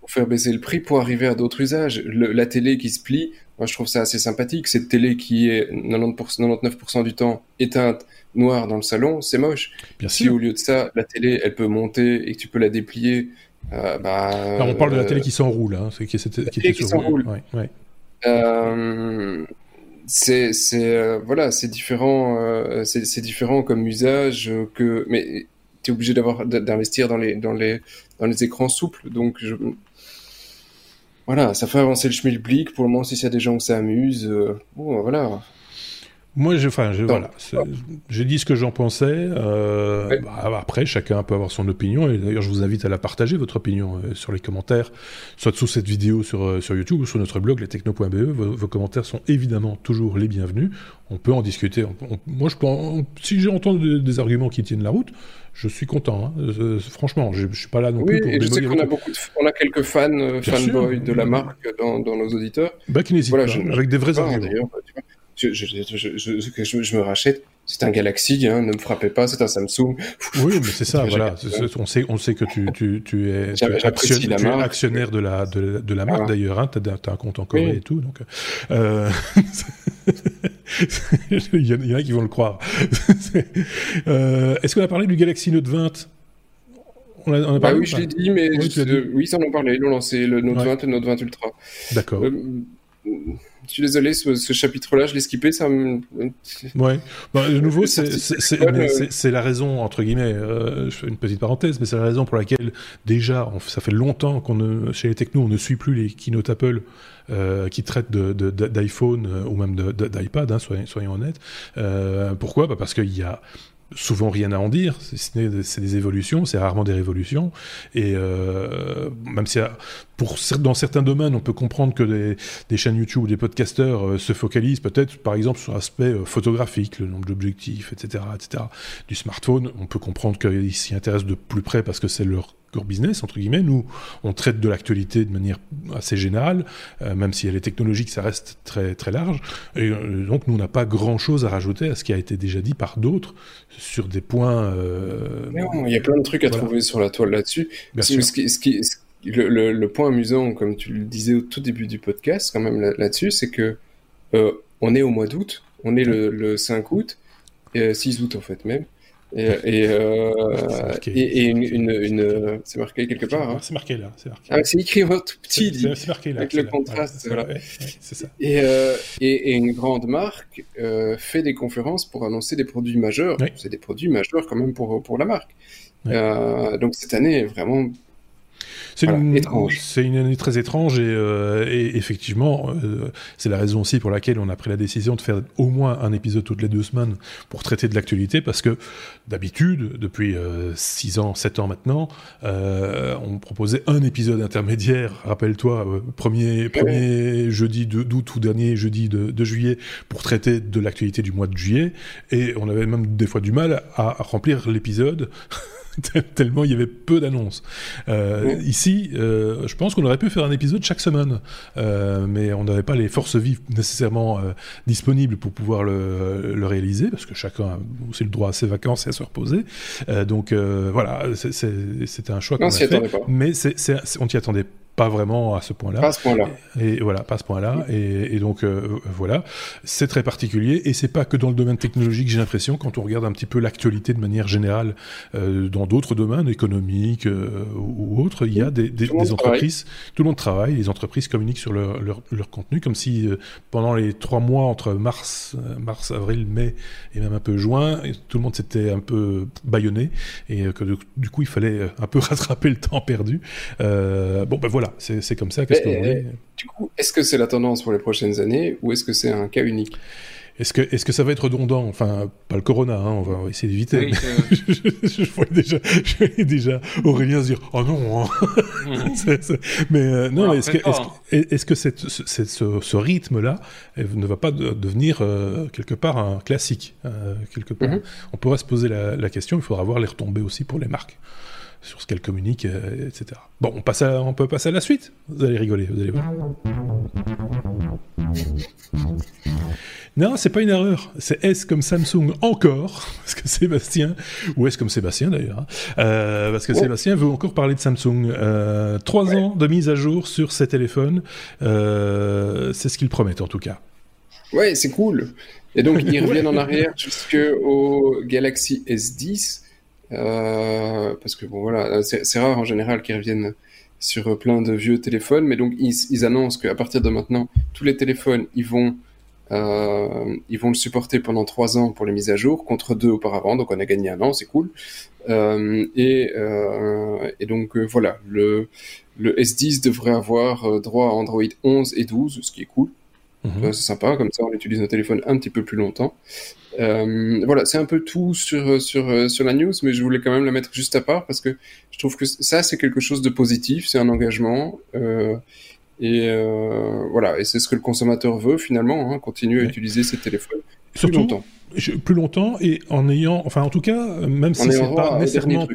pour faire baisser le prix pour arriver à d'autres usages. la télé qui se plie, moi, je trouve ça assez sympathique. Cette télé qui est 90%, 99% du temps éteinte, noire dans le salon, c'est moche. Bien si au lieu de ça, la télé, elle peut monter et que tu peux la déplier, euh, bah, on parle de la télé qui s'enroule, hein, qui, qui, qui, qui s'enroule. Ouais, euh, c'est euh, voilà, c'est différent, euh, c'est différent comme usage que, mais tu es obligé d'avoir d'investir dans les dans les dans les écrans souples, donc je, voilà, ça fait avancer le schmilblick. Pour le moment, si a des gens que ça amuse, euh, bon, voilà. Moi, je, enfin, voilà, j'ai dit ce que j'en pensais. Euh, bah, après, chacun peut avoir son opinion. Et d'ailleurs, je vous invite à la partager, votre opinion, euh, sur les commentaires, soit sous cette vidéo sur, euh, sur YouTube ou sur notre blog, lestechno.be. Vos, vos, commentaires sont évidemment toujours les bienvenus. On peut en discuter. moi, je peux si j'ai entendu des, arguments qui tiennent la route, je suis content. Hein. franchement, je, ne suis pas là non plus pour. Et je sais qu'on a beaucoup, on a quelques fans, fanboys de la marque dans, dans nos auditeurs. Bah, qui n'hésitent pas, avec des vrais arguments je, je, je, je, me rachète. C'est un Galaxy, hein, ne me frappez pas, c'est un Samsung. Oui, mais c'est ça, *laughs* voilà. on, sait, on sait que tu, tu, tu es, tu es, actionnaire, de la, de, de la marque d'ailleurs. Hein, tu as, un compte en Corée et tout. Donc, euh... *laughs* *laughs* Il y en a qui vont le croire. *laughs* euh, Est-ce qu'on a parlé du Galaxy Note 20 on a, on a bah parlé, bah oui, je l'ai dit, mais oui, oui, ça en a parlé. Ils l'ont lancé, le Note 20 et le Note 20 Ultra. D'accord. Euh, je suis désolé, ce, chapitre-là, je l'ai skippé, ça me... Ouais, bah, de nouveau, c'est la raison, entre guillemets, euh, je fais une petite parenthèse, mais c'est la raison pour laquelle, déjà, ça fait longtemps qu'on chez les technos, on ne suit plus les keynote Apple euh, qui traitent d'iPhone de, euh, ou même d'iPad, hein, soyons, soyons, honnêtes. pourquoi? Bah Parce qu'il y a souvent rien à en dire, c'est des évolutions, c'est rarement des révolutions, et euh, même si pour, dans certains domaines on peut comprendre que des, chaînes YouTube ou des podcasteurs euh, se focalisent peut-être par exemple sur l'aspect euh, photographique, le nombre d'objectifs, etc., etc., du smartphone, on peut comprendre qu'ils s'y intéressent de plus près parce que c'est leur core business, entre guillemets. Nous, on traite de l'actualité de manière assez générale, euh, même si elle est technologique, ça reste très, très large. Et euh, donc, nous, on n'a pas grand-chose à rajouter à ce qui a été déjà dit par d'autres sur des points... Euh, il y a plein de trucs à trouver sur la toile là-dessus. le, point amusant, comme tu le disais au tout début du podcast, quand même là-dessus, c'est que on est au mois d'août, on est le, le 5 août, 6 août en fait même, et, et, euh, et, une, une, une c'est marqué quelque part. Hein. C'est marqué là. C'est marqué. Ah, c'est écrit tout petit. C'est marqué là. Avec le contraste. voilà. c'est ça. Et, euh, et, une grande marque euh, fait des conférences pour annoncer des produits majeurs. C'est des produits majeurs quand même pour, pour la marque. Euh, donc cette année vraiment c'est une, c'est une année très étrange et, euh, et effectivement, euh, c'est la raison aussi pour laquelle on a pris la décision de faire au moins un épisode toutes les deux semaines pour traiter de l'actualité parce que d'habitude, depuis 6 euh, ans, 7 ans maintenant, on proposait un épisode intermédiaire, rappelle-toi, premier, premier jeudi d'août ou dernier jeudi de, de, juillet pour traiter de l'actualité du mois de juillet et on avait même des fois du mal à remplir l'épisode. *laughs* *laughs* tellement il y avait peu d'annonces. Euh, ici, euh, je pense qu'on aurait pu faire un épisode chaque semaine, euh, mais on n'avait pas les forces vives nécessairement disponibles pour pouvoir le, le, réaliser, parce que chacun a aussi le droit à ses vacances et à se reposer. donc voilà, c'était un choix qu'on a fait, mais c on t'y attendait pas vraiment à ce point-là. Pas à ce point-là. Et, voilà, pas à ce point-là. Et, donc euh, voilà, c'est très particulier. Et c'est pas que dans le domaine technologique, j'ai l'impression, quand on regarde un petit peu l'actualité de manière générale, euh, dans d'autres domaines économiques euh, ou autres, il y a des, des, entreprises, tout le monde travaille, les entreprises communiquent sur leur, leur, leur contenu, comme si pendant les trois mois entre mars, mars, avril, mai et même un peu juin, tout le monde s'était un peu bâillonné et que du coup il fallait un peu *laughs* rattraper le temps perdu. bon ben voilà, c'est comme ça. Qu'est-ce que vous voulez Du coup, est-ce que c'est la tendance pour les prochaines années ou est-ce que c'est un cas unique? Est-ce que, est-ce que ça va être redondant? Enfin, pas le corona, hein, on va essayer d'éviter. *laughs* je, voyais déjà, je déjà Aurélien se dire Oh non hein. *laughs* Mais euh, non, est-ce que, est-ce, que cette, ce, rythme-là ne va pas devenir euh, quelque part un classique euh, quelque part? Mm-hmm. On pourrait se poser la, la, question, il faudra voir les retombées aussi pour les marques sur ce qu'elle communique, euh, etc. Bon, on, passe on peut passer à la suite Vous allez rigoler, vous allez voir. Non, c'est pas une erreur. C'est S comme Samsung encore, *laughs* parce que Sébastien, ou S comme Sébastien d'ailleurs, hein. euh, parce que Sébastien veut encore parler de Samsung. Euh, trois ans de mise à jour sur ses téléphones, euh, c'est ce qu'il promet en tout cas. Ouais, c'est cool. Et donc ils *laughs* reviennent en arrière jusqu'au Galaxy S10. Euh, parce que bon voilà, c'est rare en général qu'ils reviennent sur plein de vieux téléphones, mais donc ils, ils annoncent qu'à partir de maintenant, tous les téléphones, ils vont euh, ils vont le supporter pendant trois ans pour les mises à jour, contre deux auparavant, donc on a gagné un an, c'est cool. Euh, et, euh, et, donc euh, voilà, le, le S10 devrait avoir euh, droit à Android 11 et 12, ce qui est cool. Mhm. C'est sympa, comme ça on utilise nos téléphones un petit peu plus longtemps. Euh, voilà, c'est un peu tout sur, sur, sur la news, mais je voulais quand même la mettre juste à part parce que je trouve que ça c'est quelque chose de positif, c'est un engagement. Euh, et euh, voilà, et c'est ce que le consommateur veut finalement, hein, continuer à utiliser ses téléphones plus Surtout, longtemps. Plus longtemps et en ayant, enfin en tout cas, même si c'est pas nécessairement,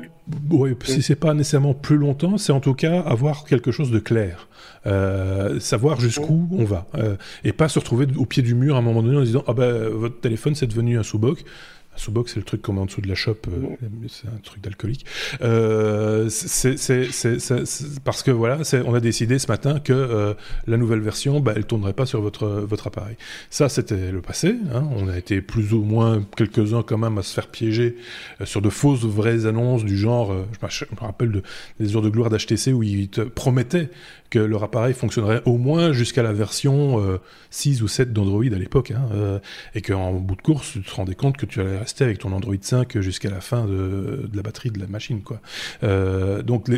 ouais, si c'est pas nécessairement plus longtemps, c'est en tout cas avoir quelque chose de clair. Euh, savoir jusqu'où on va euh, et pas se retrouver au pied du mur à un moment donné en disant ah ben votre téléphone c'est devenu un sous-boc sous-box, c'est le truc qu'on met en dessous de la chope, euh, c'est un truc d'alcoolique. Euh, c'est parce que voilà, on a décidé ce matin que euh, la nouvelle version, bah, elle tournerait pas sur votre votre appareil. Ça, c'était le passé. Hein. On a été plus ou moins quelques-uns quand même à se faire piéger sur de fausses vraies annonces du genre. je me rappelle de, des heures de gloire d'HTC où ils te promettaient que leur appareil fonctionnerait au moins jusqu'à la version 6 ou 7 d'Android à l'époque, hein, et qu'en bout de course, tu te rendais compte que tu allais rester avec ton Android 5 jusqu'à la fin de, la batterie de la machine. Quoi. Euh, donc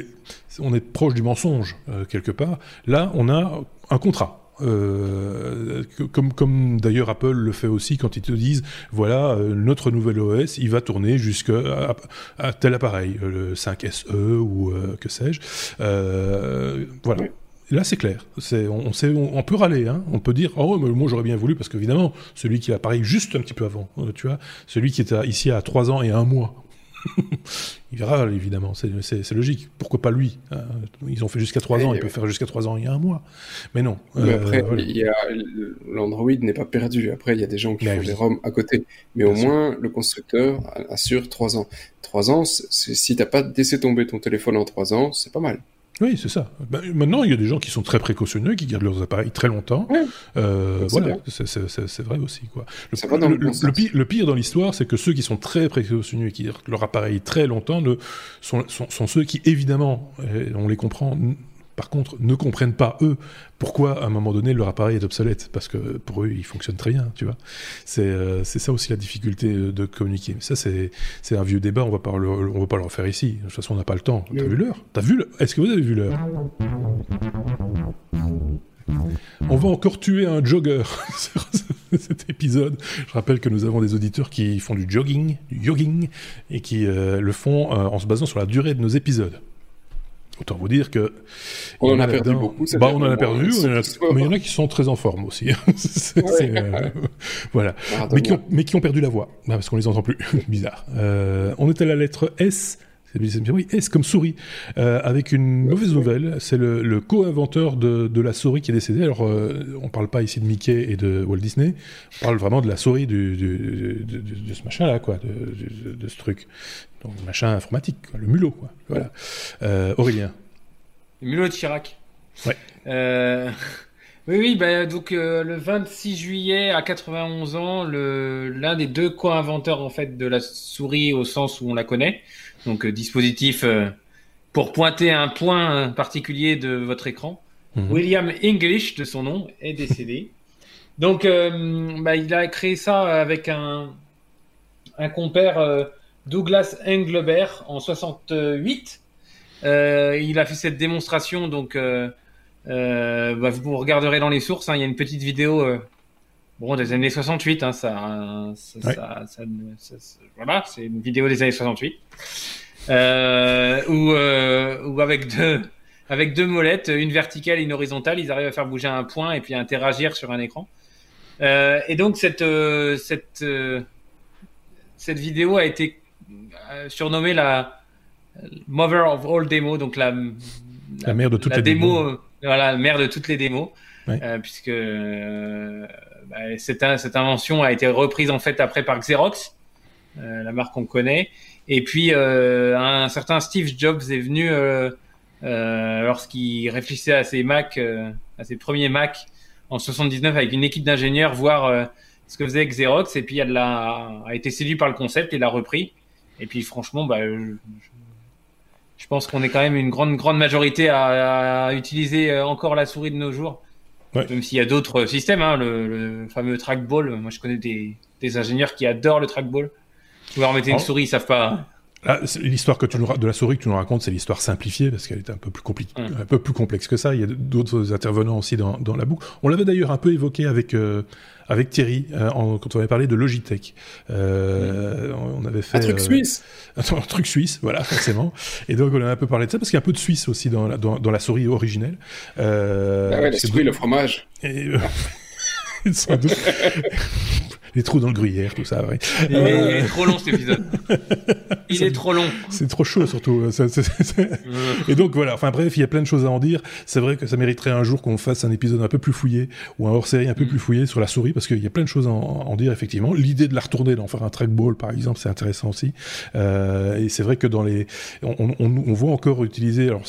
on est proche du mensonge euh, quelque part. Là, on a un contrat. Euh, comme, comme d'ailleurs Apple le fait aussi quand ils te disent voilà notre nouvel OS il va tourner jusqu'à à, tel appareil le 5SE ou que sais-je voilà Là, c'est clair. C'est, on, sait, on, peut râler, hein. On peut dire, oh, mais moi j'aurais bien voulu, parce qu'évidemment, celui qui a pareil juste un petit peu avant, euh, tu vois, celui qui était ici à 3 ans et un mois, *laughs* il râle, évidemment. C'est, logique. Pourquoi pas lui hein? Ils ont fait jusqu'à 3 ans, ils peuvent faire jusqu'à 3 ans et un mois. Mais non. Mais euh, après, l'Android n'est pas perdu. Après, il y a des gens qui font des ROM à côté. Mais au moins, le constructeur assure 3 ans. 3 ans, si t'as pas laissé tomber ton téléphone en 3 ans, c'est pas mal. Oui, c'est ça. Ben, maintenant, il y a des gens qui sont très précautionneux, qui gardent leurs appareils très longtemps. Euh, voilà, c'est vrai aussi. Quoi. Le, pire, dans l'histoire, c'est que ceux qui sont très précautionneux et qui gardent leur appareil très longtemps ne, sont, sont, ceux qui, évidemment, on les comprend, par contre, ne comprennent pas, eux, pourquoi, à un moment donné, leur appareil est obsolète. Parce que pour eux, il fonctionne très bien, tu vois. C'est euh, ça aussi la difficulté de communiquer. Mais ça, c'est un vieux débat, on va pas le, on va pas le refaire ici. De toute façon, on n'a pas le temps. T'as vu l'heure? T'as vu Est-ce que vous avez vu l'heure? On va encore tuer un jogger *laughs* sur cet épisode. Je rappelle que nous avons des auditeurs qui font du jogging, du jogging, et qui euh, le font euh, en se basant sur la durée de nos épisodes. Autant vous dire que. On en a perdu beaucoup. Bah, on en a perdu, mais il y en a qui sont très en forme aussi. *laughs* Euh, *laughs* voilà. Mais qui, ont, mais qui, ont, perdu la voix, bah, parce qu'on les entend plus. *laughs* Bizarre. Euh, on est à la lettre S oui, S comme souris, euh, avec une mauvaise nouvelle. C'est le, co-inventeur de, la souris qui est décédé. Alors, euh, on parle pas ici de Mickey et de Walt Disney. On parle vraiment de la souris du, de, ce machin-là, quoi, de, ce truc. Donc, machin informatique, le mulot, quoi. Voilà. Euh, Aurélien. Le mulot de Chirac. Ouais. *laughs* Oui, oui, bah, donc le 26 juillet à 91 ans, l'un des deux co-inventeurs en fait de la souris au sens où on la connaît, donc euh, dispositif euh, pour pointer un point particulier de votre écran. Mhm. William English, de son nom, est décédé. *laughs* Donc, euh, bah, il a créé ça avec un, un compère Douglas Englebert en 68. il a fait cette démonstration, donc bah, vous regarderez dans les sources. Hein, il y a une petite vidéo bon, des années 68. Hein, ça, voilà, c'est une vidéo des années 68. Euh, où, euh, avec deux avec deux molettes, une verticale et une horizontale, ils arrivent à faire bouger un point et puis à interagir sur un écran. Euh, et donc cette euh, cette euh, cette vidéo a été euh, surnommée la mother of all demos, donc la la, mère de toutes les démos. Voilà, la mère de toutes les démos, puisque bah, cette, cette invention a été reprise en fait après par Xerox, euh, la marque qu'on connaît. Et puis euh, un certain Steve Jobs est venu euh, lorsqu'il réfléchissait à ses Mac, à ses premiers Mac en 79 avec une équipe d'ingénieurs voir ce que faisait Xerox et puis elle a, a été séduit par le concept et l'a repris. Et puis franchement, bah, je, je pense qu'on est quand même une grande grande majorité à, à, utiliser encore la souris de nos jours. Même s'il y a d'autres systèmes, hein, le, fameux trackball. Moi, je connais des, des, ingénieurs qui adorent le trackball. Vous leur mettez une oh. souris, ils savent pas. L'histoire que tu nous, de la souris que tu nous racontes, c'est l'histoire simplifiée parce qu'elle est un peu plus compliquée, mm. un peu plus complexe que ça. Il y a d'autres intervenants aussi dans, dans la boucle. On l'avait d'ailleurs un peu évoqué avec euh, avec Thierry euh, quand on avait parlé de Logitech. Euh, on avait fait un truc suisse. *laughs* Un, truc suisse, voilà, forcément. Et donc on a un peu parlé de ça parce qu'il y a un peu de Suisse aussi dans la, dans, la souris originelle. ah ouais, la souris, le fromage. Et, *laughs* sans doute. *laughs* les trous dans le gruyère, tout ça. Ouais. Il, est, euh, trop long cet épisode. *laughs* Il est trop long. C'est trop chaud surtout. Et donc voilà. Enfin bref, il y a plein de choses à en dire. C'est vrai que ça mériterait un jour qu'on fasse un épisode un peu plus fouillé ou un hors-série un peu mm. plus fouillé sur la souris parce qu'il y a plein de choses à en, dire effectivement. L'idée de la retourner, d'en faire un trackball par exemple, c'est intéressant aussi. Euh, et c'est vrai que dans les, on, on, on voit encore utiliser. Alors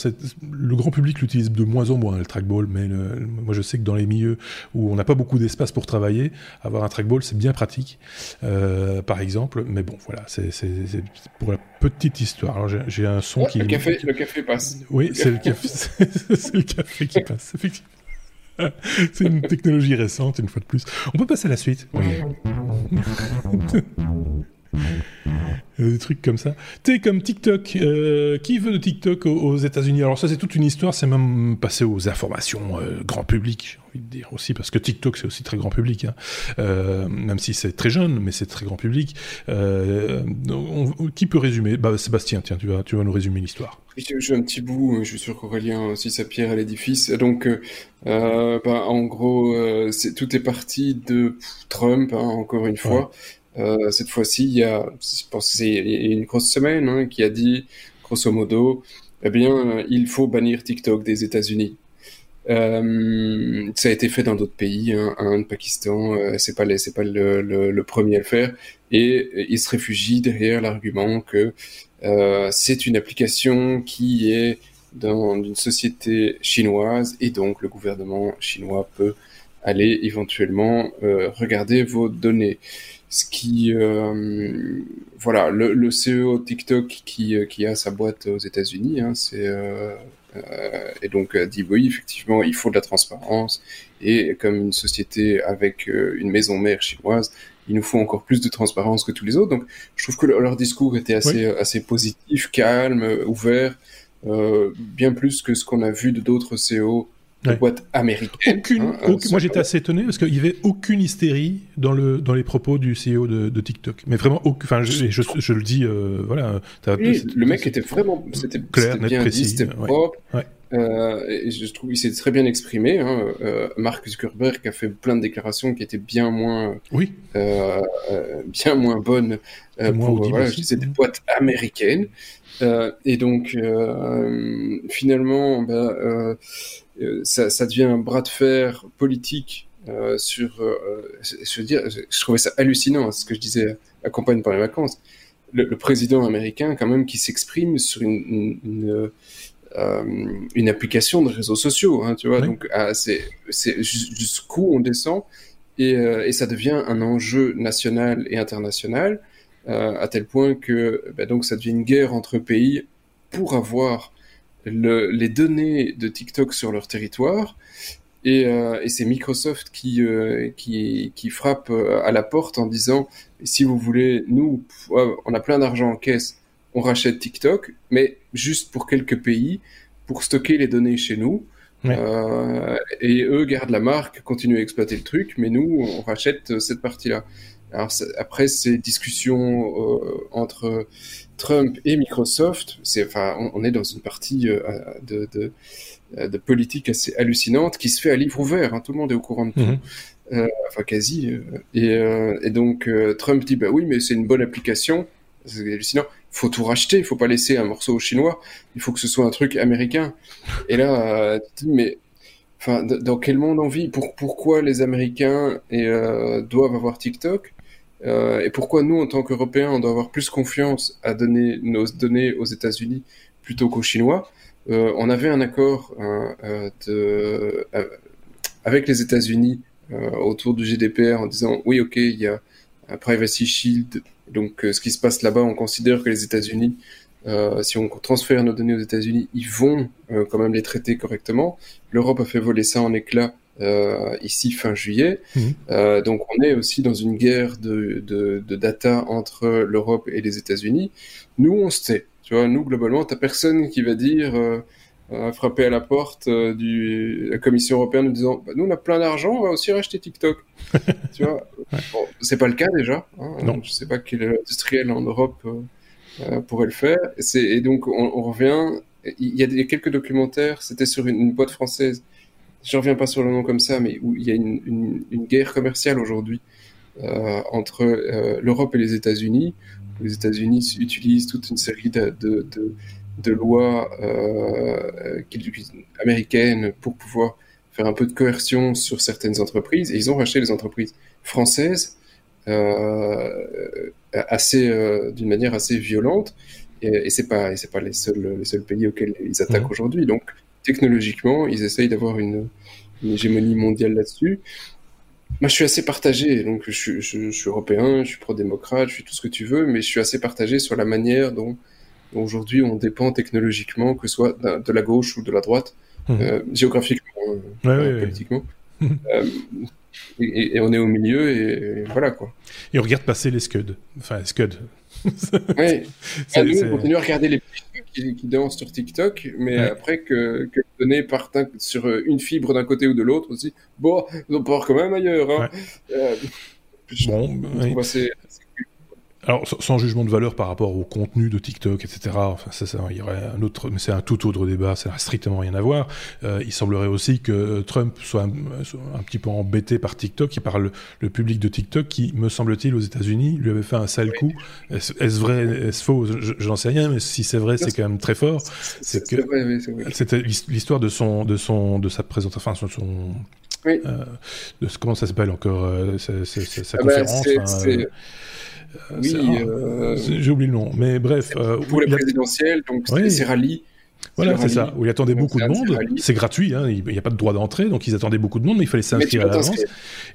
le grand public l'utilise de moins en moins le trackball, mais moi je sais que dans les milieux où on n'a pas beaucoup d'espace pour travailler, avoir un trackball c'est bien pratique, euh, par exemple. Mais bon, voilà, c'est pour la petite histoire. Alors j'ai un son qui. Le café, le café passe. Oui, c'est le café, *laughs* c'est le café qui passe, effectivement. C'est une technologie récente, une fois de plus. On peut passer à la suite. Oui. *laughs* Euh, des trucs comme ça. Tu comme TikTok. Euh, qui veut de TikTok aux, États-Unis? Alors ça, c'est toute une histoire. C'est même passé aux informations euh, grand public, j'ai envie de dire aussi, parce que TikTok, c'est aussi très grand public. Hein. même si c'est très jeune, mais c'est très grand public. qui peut résumer? Bah, Sébastien, tiens, tu vas, tu vas nous résumer l'histoire. J'ai un petit bout. Je suis sûr qu'Aurélien aussi sa pierre à l'édifice. Donc, bah, en gros, tout est parti de Trump, hein, encore une fois. Euh, cette fois-ci, il y a, je pense c'est une grosse semaine, hein, qui a dit, grosso modo, eh bien, il faut bannir TikTok des États-Unis. Euh, ça a été fait dans d'autres pays, hein, Inde, Pakistan, euh, c'est pas, c'est pas le, le, premier à le faire, et il se réfugie derrière l'argument que euh, c'est une application qui est dans une société chinoise, et donc le gouvernement chinois peut aller éventuellement euh, regarder vos données ce qui euh, voilà le, le, CEO TikTok qui, euh, qui a sa boîte aux États-Unis hein, c'est euh, euh, et donc dit oui effectivement il faut de la transparence. Et comme une société avec une maison mère chinoise il nous faut encore plus de transparence que tous les autres. Donc je trouve que leur discours était assez assez positif calme ouvert bien plus que ce qu'on a vu de d'autres CEO de boîte américaine. Aucune, hein, euh, moi j'étais assez étonné parce qu'il n'y avait aucune hystérie dans, le, dans les propos du CEO de, TikTok. Mais vraiment, enfin, je, je, le dis, euh, voilà. le mec était vraiment, c'était clair, net, bien précis, c'était propre. Euh, et je trouve qu'il s'est très bien exprimé. Hein. Euh, Mark Zuckerberg a fait plein de déclarations qui étaient bien moins, oui. bien moins bonnes pour voilà, des boîtes américaines. Et donc finalement, bah, euh, ça, ça, devient un bras de fer politique euh, sur. Euh, je veux dire, je trouvais ça hallucinant, ce que je disais à campagne par les vacances. Le, le, président américain, quand même, qui s'exprime sur une, une, une, une, application de réseaux sociaux, hein, tu vois. Donc, ah, c'est jusqu'où on descend et, et, ça devient un enjeu national et international à tel point que bah, donc ça devient une guerre entre pays pour avoir les données de TikTok sur leur territoire. Et, euh, c'est Microsoft qui, euh, qui, qui, frappe euh, à la porte en disant si vous voulez, nous, on a plein d'argent en caisse, on rachète TikTok, mais juste pour quelques pays, pour stocker les données chez nous. et eux gardent la marque, continuent à exploiter le truc, mais nous, on rachète cette partie-là. Alors après ces discussions entre Trump et Microsoft, c'est, enfin, on, est dans une partie euh, de, de, euh, de, politique assez hallucinante qui se fait à livre ouvert. Hein, tout le monde est au courant de tout. Mhm. Euh, enfin, quasi. Et, et donc, Trump dit, bah oui, mais c'est une bonne application. C'est hallucinant. Il faut tout racheter. Il faut pas laisser un morceau aux Chinois. Il faut que ce soit un truc américain. Et là, tu dis, mais enfin, dans quel monde on vit? Pour, Pourquoi les Américains et, doivent avoir TikTok? Euh, et pourquoi nous, en tant qu'Européens, on doit avoir plus confiance à donner nos données aux États-Unis plutôt qu'aux Chinois? Euh, On avait un accord euh, de, avec les États-Unis autour du GDPR en disant oui, ok, il y a un Privacy Shield. Donc, ce qui se passe là-bas, on considère que les États-Unis, si on transfère nos données aux États-Unis, ils vont quand même les traiter correctement. L'Europe a fait voler ça en éclats ici fin juillet. Mhm. donc on est aussi dans une guerre de, de, de data entre l'Europe et les États-Unis. Nous, on se tait. Tu vois, nous, globalement, t'as personne qui va dire a frappé à la porte euh, de la Commission européenne en disant bah, nous on a plein d'argent, on va aussi racheter TikTok. *laughs* tu vois, c'est pas le cas déjà. Hein, non. Je sais pas quel industriel en Europe euh, euh, pourrait le faire. Et, et donc on, revient. Il y a quelques documentaires. C'était sur une, boîte française. Je reviens pas sur le nom comme ça, mais où il y a une, une, guerre commerciale aujourd'hui entre l'Europe et les États-Unis. Les États-Unis utilisent toute une série de, de, de de lois euh, américaines pour pouvoir faire un peu de coercion sur certaines entreprises. Et ils ont racheté les entreprises françaises euh, assez, euh, d'une manière assez violente. Et, et c'est pas, c'est pas les seuls, les seuls pays auxquels ils attaquent mmh. aujourd'hui. Donc, technologiquement, ils essayent d'avoir une, une hégémonie mondiale là-dessus. Moi, je suis assez partagé. Donc, je, je, je suis européen, je suis pro-démocrate, je suis tout ce que tu veux, mais je suis assez partagé sur la manière dont Aujourd'hui, on dépend technologiquement, que ce soit de la gauche ou de la droite, mmh. euh, géographiquement, euh, politiquement. *laughs* Euh, et, on est au milieu, et, voilà quoi. Et on regarde passer les Scud. Enfin, Scud. Oui. Ah, nous, on continue à regarder les qui, qui dansent sur TikTok, mais après que, que les données partent sur une fibre d'un côté ou de l'autre aussi, bon, on part quand même ailleurs. Hein. bon, ben, c'est alors, sans jugement de valeur par rapport au contenu de TikTok, etc. Enfin, ça, ça il y aurait un autre, mais c'est un tout autre débat. Ça n'a strictement rien à voir. Euh, il semblerait aussi que Trump soit un, petit peu embêté par TikTok et par le, public de TikTok qui, me semble-t-il, aux États-Unis, lui avait fait un sale coup. Est-ce vrai, est-ce faux? Je, n'en sais rien, mais si c'est vrai, c'est quand même très fort. C'est que c'était l'histoire de son, de son, de sa présentation, enfin, son, oui. euh, de, comment ça s'appelle encore, euh, sa, ah bah, conférence. Euh, oui, euh, j'ai oublié le nom, mais bref. Euh, pour les présidentielles, donc c'est rallye. Voilà, c'est ça, où il attendait beaucoup de monde. C'est gratuit, hein, il n'y a pas de droit d'entrée, donc ils attendaient beaucoup de monde, mais il fallait s'inscrire à l'avance.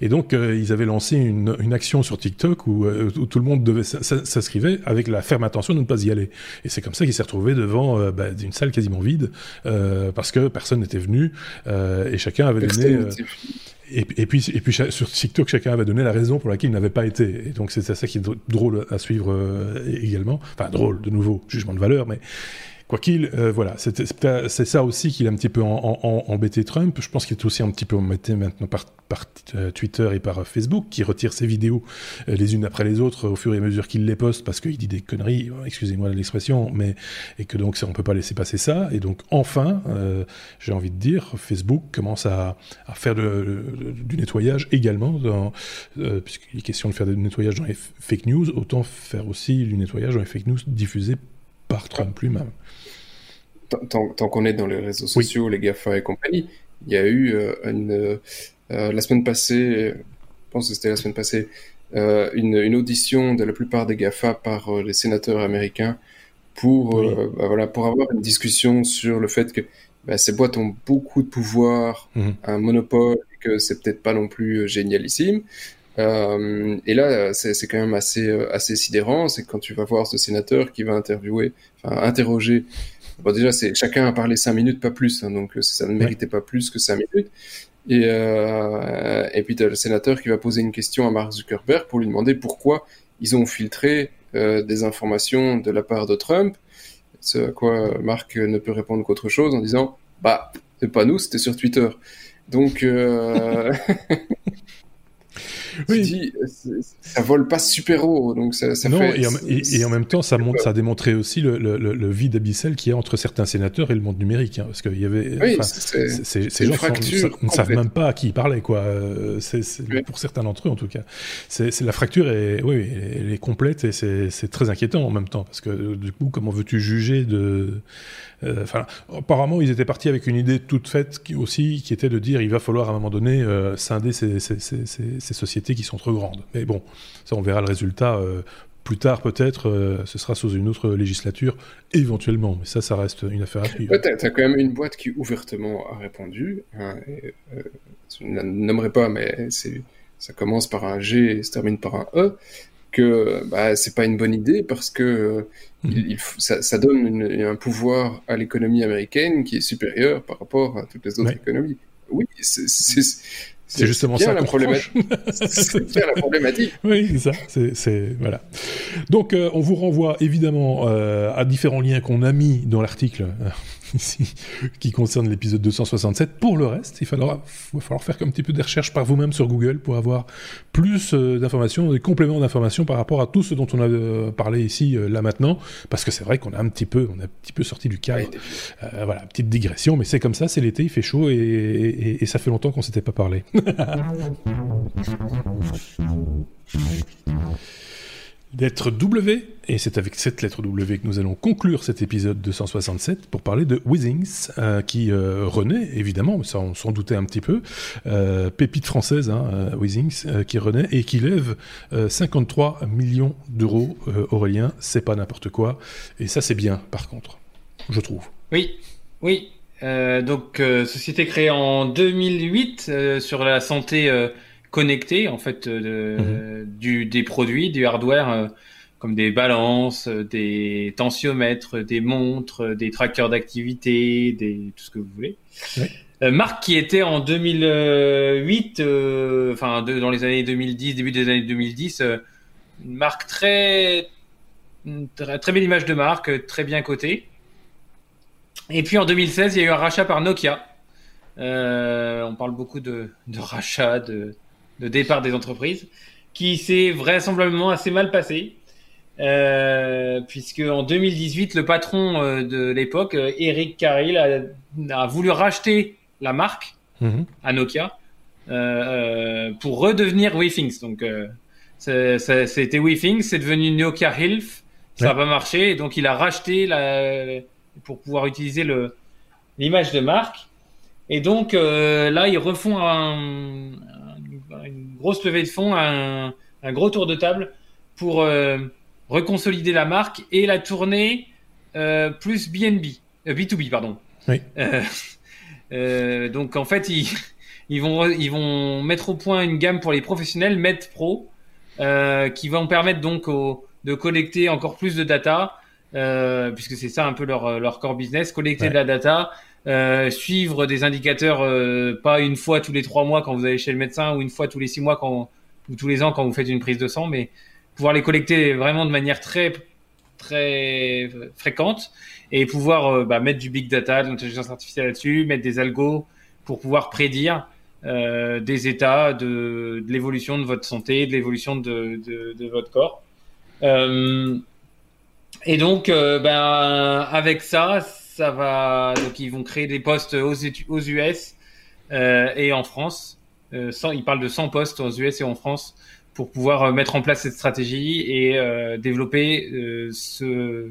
Et donc, ils avaient lancé une, une, action sur TikTok où, tout le monde devait s'inscrire avec la ferme intention de ne pas y aller. Et c'est comme ça qu'il s'est retrouvé devant bah, une salle quasiment vide, parce que personne n'était venu, et chacun avait donné et, puis, et puis sur TikTok, chacun avait donné la raison pour laquelle il n'avait pas été. Et donc c'est ça qui est drôle à suivre euh, également. Enfin drôle, de nouveau, jugement de valeur, mais Quoi qu'il, euh, voilà, c'est ça aussi qui a un petit peu embêté Trump. Je pense qu'il est aussi un petit peu embêté maintenant par, euh, Twitter et par Facebook, qui retire ses vidéos euh, les unes après les autres au fur et à mesure qu'il les poste parce qu'il dit des conneries, excusez-moi l'expression, mais et que donc ça, on peut pas laisser passer ça. Et donc enfin, j'ai envie de dire, Facebook commence à, faire du nettoyage également, puisqu'il est question de faire du nettoyage dans les fake news, autant faire aussi du nettoyage dans les fake news diffusés par Trump lui-même. Tant, qu'on est dans les réseaux sociaux, les GAFA et compagnie, il y a eu euh, une, euh, la semaine passée, je pense que c'était la semaine passée, euh, une, audition de la plupart des GAFA par les sénateurs américains pour, bah, voilà, pour avoir une discussion sur le fait que bah, ces boîtes ont beaucoup de pouvoir, mhm. un monopole, et que c'est peut-être pas non plus génialissime. Euh, et là, c'est quand même assez, assez sidérant, c'est quand tu vas voir ce sénateur qui va interviewer, enfin interroger. Bon, déjà, c'est chacun a parlé cinq minutes, pas plus, hein, donc euh, ça ne méritait pas plus que cinq minutes. Et, euh, et puis tu as le sénateur qui va poser une question à Mark Zuckerberg pour lui demander pourquoi ils ont filtré euh, des informations de la part de Trump. Ce à quoi Mark ne peut répondre qu'autre chose en disant bah c'est pas nous, c'était sur Twitter. Donc euh... *laughs* *laughs* oui. ça vole pas super haut, donc ça, ça non, Et, en, même temps, ça, montre, ça a démontré aussi le, le, le, vide abyssal qu'il y a entre certains sénateurs et le monde numérique, hein, parce qu'il y avait, oui, ces gens ne savent même pas à qui ils parlaient, quoi. Euh, pour certains d'entre eux, en tout cas. C'est la fracture est, oui, elle est complète et c'est très inquiétant en même temps, parce que du coup, comment veux-tu juger de euh, apparemment, ils étaient partis avec une idée toute faite qui, aussi, qui était de dire il va falloir à un moment donné euh, scinder ces, ces, ces, ces, sociétés qui sont trop grandes. Mais bon, ça, on verra le résultat euh, plus tard peut-être, ce sera sous une autre législature, éventuellement, mais ça, ça reste une affaire à suivre. tu as, quand même une boîte qui ouvertement a répondu, hein, je ne la nommerai pas, mais ça commence par un G et se termine par un E, que bah, c'est pas une bonne idée parce que il, ça, donne un pouvoir à l'économie américaine qui est supérieur par rapport à toutes les autres économies. Oui, c'est c'est justement ça la problématique. *laughs* c'est bien la problématique. Oui, c'est ça. C'est voilà. Donc, euh, on vous renvoie évidemment euh, à différents liens qu'on a mis dans l'article *laughs* ici, qui concerne l'épisode 267. Pour le reste, il, faudra, va falloir faire un petit peu de recherches par vous-même sur Google pour avoir plus euh, d'informations, des compléments d'informations par rapport à tout ce dont on a euh, parlé ici, euh, là maintenant, parce que c'est vrai qu'on a un petit peu, on a un petit peu sorti du cadre. voilà, petite digression, mais c'est comme ça, c'est l'été, il fait chaud et, et ça fait longtemps qu'on s'était pas parlé. *laughs* *laughs* lettre W, et c'est avec cette lettre W que nous allons conclure cet épisode 267 pour parler de Withings, euh, qui euh, renaît, évidemment, ça on s'en doutait un petit peu, euh, pépite française, hein, Withings, qui renaît et qui lève 53 millions d'euros, Aurélien, c'est pas n'importe quoi, et ça c'est bien par contre, je trouve. Oui, oui, donc société créée en 2008 sur la santé connectés en fait euh, mhm. du, des produits, du hardware euh, comme des balances, euh, des tensiomètres, des montres, des trackers d'activité, des tout ce que vous voulez. marque qui était en 2008, enfin dans les années 2010, début des années 2010, une marque très, très, très belle image de marque, très bien cotée. Et puis en 2016, il y a eu un rachat par Nokia. on parle beaucoup de, de rachat, de, de départ des entreprises, qui s'est vraisemblablement assez mal passé. Euh, puisque en 2018, le patron euh, de l'époque, euh, Eric Carril, a, voulu racheter la marque mhm. à Nokia pour redevenir WeThings. Donc, c'était WeThings, c'est devenu Nokia Health, ça n'a pas marché, et donc il a racheté la, pour pouvoir utiliser l'image de marque. Et donc là, ils refont un, une grosse levée de fonds, un, gros tour de table pour euh, reconsolider la marque et la tourner euh, plus BNB, B2B, euh, pardon. Oui. *laughs* donc en fait, ils, ils, vont, ils vont mettre au point une gamme pour les professionnels, Med Pro, qui vont permettre donc de collecter encore plus de data, puisque c'est ça un peu leur, leur core business, collecter de la data, euh, suivre des indicateurs euh, pas une fois tous les trois mois quand vous allez chez le médecin ou une fois tous les six mois quand, ou tous les ans quand vous faites une prise de sang, mais pouvoir les collecter vraiment de manière très très fréquente et pouvoir euh, bah, mettre du big data, de l'intelligence artificielle là-dessus, mettre des algos pour pouvoir prédire euh, des états de, de l'évolution de votre santé, de l'évolution de, de, de, votre corps. Euh, et donc, ben, avec ça, ça va donc ils vont créer des postes aux, aux US euh, et en France. Euh, ils parlent de 100 postes aux US et en France pour pouvoir euh, mettre en place cette stratégie et euh, développer euh, ce,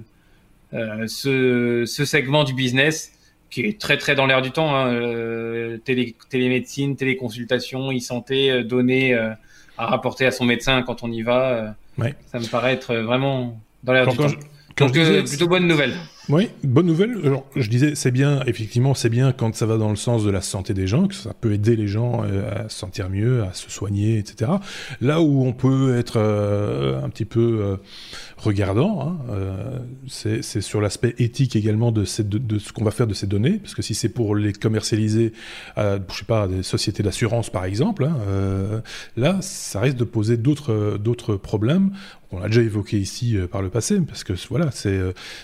ce, ce segment du business qui est très très dans l'air du temps. Hein, télé, télémédecine, téléconsultation, e-santé, données à rapporter à son médecin quand on y va. Ouais. Ça me paraît être vraiment dans l'air du temps. Donc plutôt bonne nouvelle. Oui, bonne nouvelle. Alors, je disais, c'est bien, effectivement, c'est bien quand ça va dans le sens de la santé des gens, que ça peut aider les gens euh, à se sentir mieux, à se soigner, etc. Là où on peut être euh, un petit peu euh, regardant, hein, c'est sur l'aspect éthique également de, ce qu'on va faire de ces données, parce que si c'est pour les commercialiser à, je sais pas, des sociétés d'assurance par exemple, hein, là, ça risque de poser d'autres problèmes. On l'a déjà évoqué ici par le passé, parce que voilà, c'est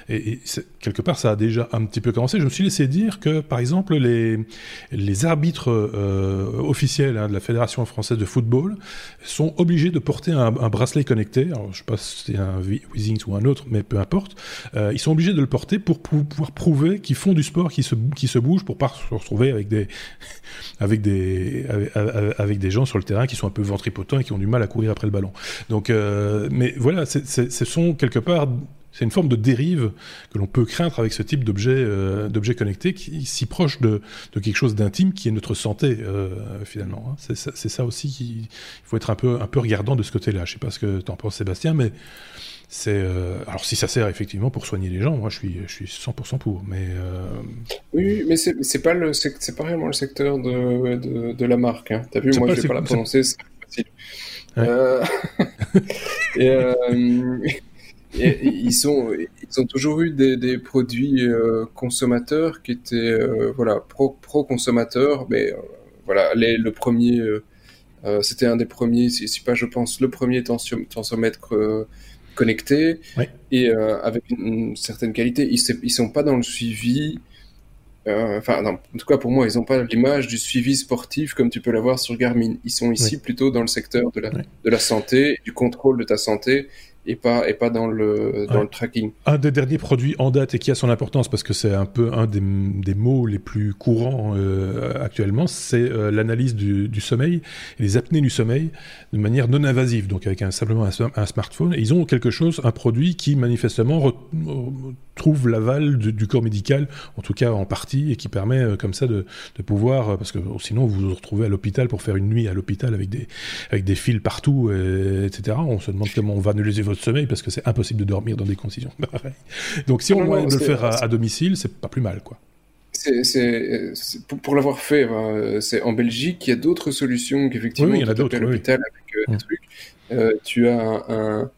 et, et quelque part, ça a déjà un petit peu commencé. Je me suis laissé dire que, par exemple, les, arbitres euh, officiels hein, de la Fédération française de football sont obligés de porter un, bracelet connecté. Alors, je sais pas si c'est un Weezings ou un autre, mais peu importe. Euh, ils sont obligés de le porter pour pouvoir prouver qu'ils font du sport, qu'ils se, qui se bougent, pour pas se retrouver avec des, *laughs* avec des, avec, des gens sur le terrain qui sont un peu ventripotents et qui ont du mal à courir après le ballon. Donc, euh, mais voilà, ce sont quelque part c'est une forme de dérive que l'on peut craindre avec ce type d'objet euh, d'objet connecté qui si proche de, de quelque chose d'intime qui est notre santé euh, finalement. Hein. C'est ça, ça, aussi qu'il faut être un peu un peu regardant de ce côté-là. Je sais pas ce que tu en penses Sébastien, mais c'est euh, alors si ça sert effectivement pour soigner les gens, moi je suis je suis 100% pour. Mais oui, mais c'est pas le c'est pas réellement le secteur de de, de la marque. Hein. T'as vu, moi je vais pas la prononcer, *laughs* et, ils sont, ils ont toujours eu des, des produits euh, consommateurs qui étaient, euh, voilà, pro, pro consommateurs, mais euh, voilà, le premier, c'était un des premiers, si, pas je pense le premier tensiomètre connecté et avec une, certaine qualité. Ils, ils sont pas dans le suivi euh, enfin, en tout cas pour moi, ils n'ont pas l'image du suivi sportif comme tu peux l'avoir sur Garmin. Ils sont ici plutôt dans le secteur de la, de la santé, du contrôle de ta santé et pas, et pas dans, le, dans le tracking. Un des derniers produits en date et qui a son importance parce que c'est un peu un des, des mots les plus courants euh, actuellement, c'est euh, l'analyse du, du, sommeil et les apnées du sommeil de manière non invasive, donc avec un, simplement un, smartphone. Et ils ont quelque chose, un produit qui manifestement trouve l'aval du, corps médical, en tout cas en partie, et qui permet euh, comme ça de, de pouvoir, parce que sinon vous vous retrouvez à l'hôpital pour faire une nuit à l'hôpital avec des, avec des fils partout, etc. On se demande comment on va analyser votre sommeil parce que c'est impossible de dormir dans des conditions *laughs* Donc si on doit le faire à, domicile, c'est pas plus mal, quoi. C'est, pour, l'avoir fait, hein, c'est en Belgique, il y a d'autres solutions qu'effectivement, oui, il y en a d'autres. À l'hôpital avec euh, des trucs. Euh, tu as un, un,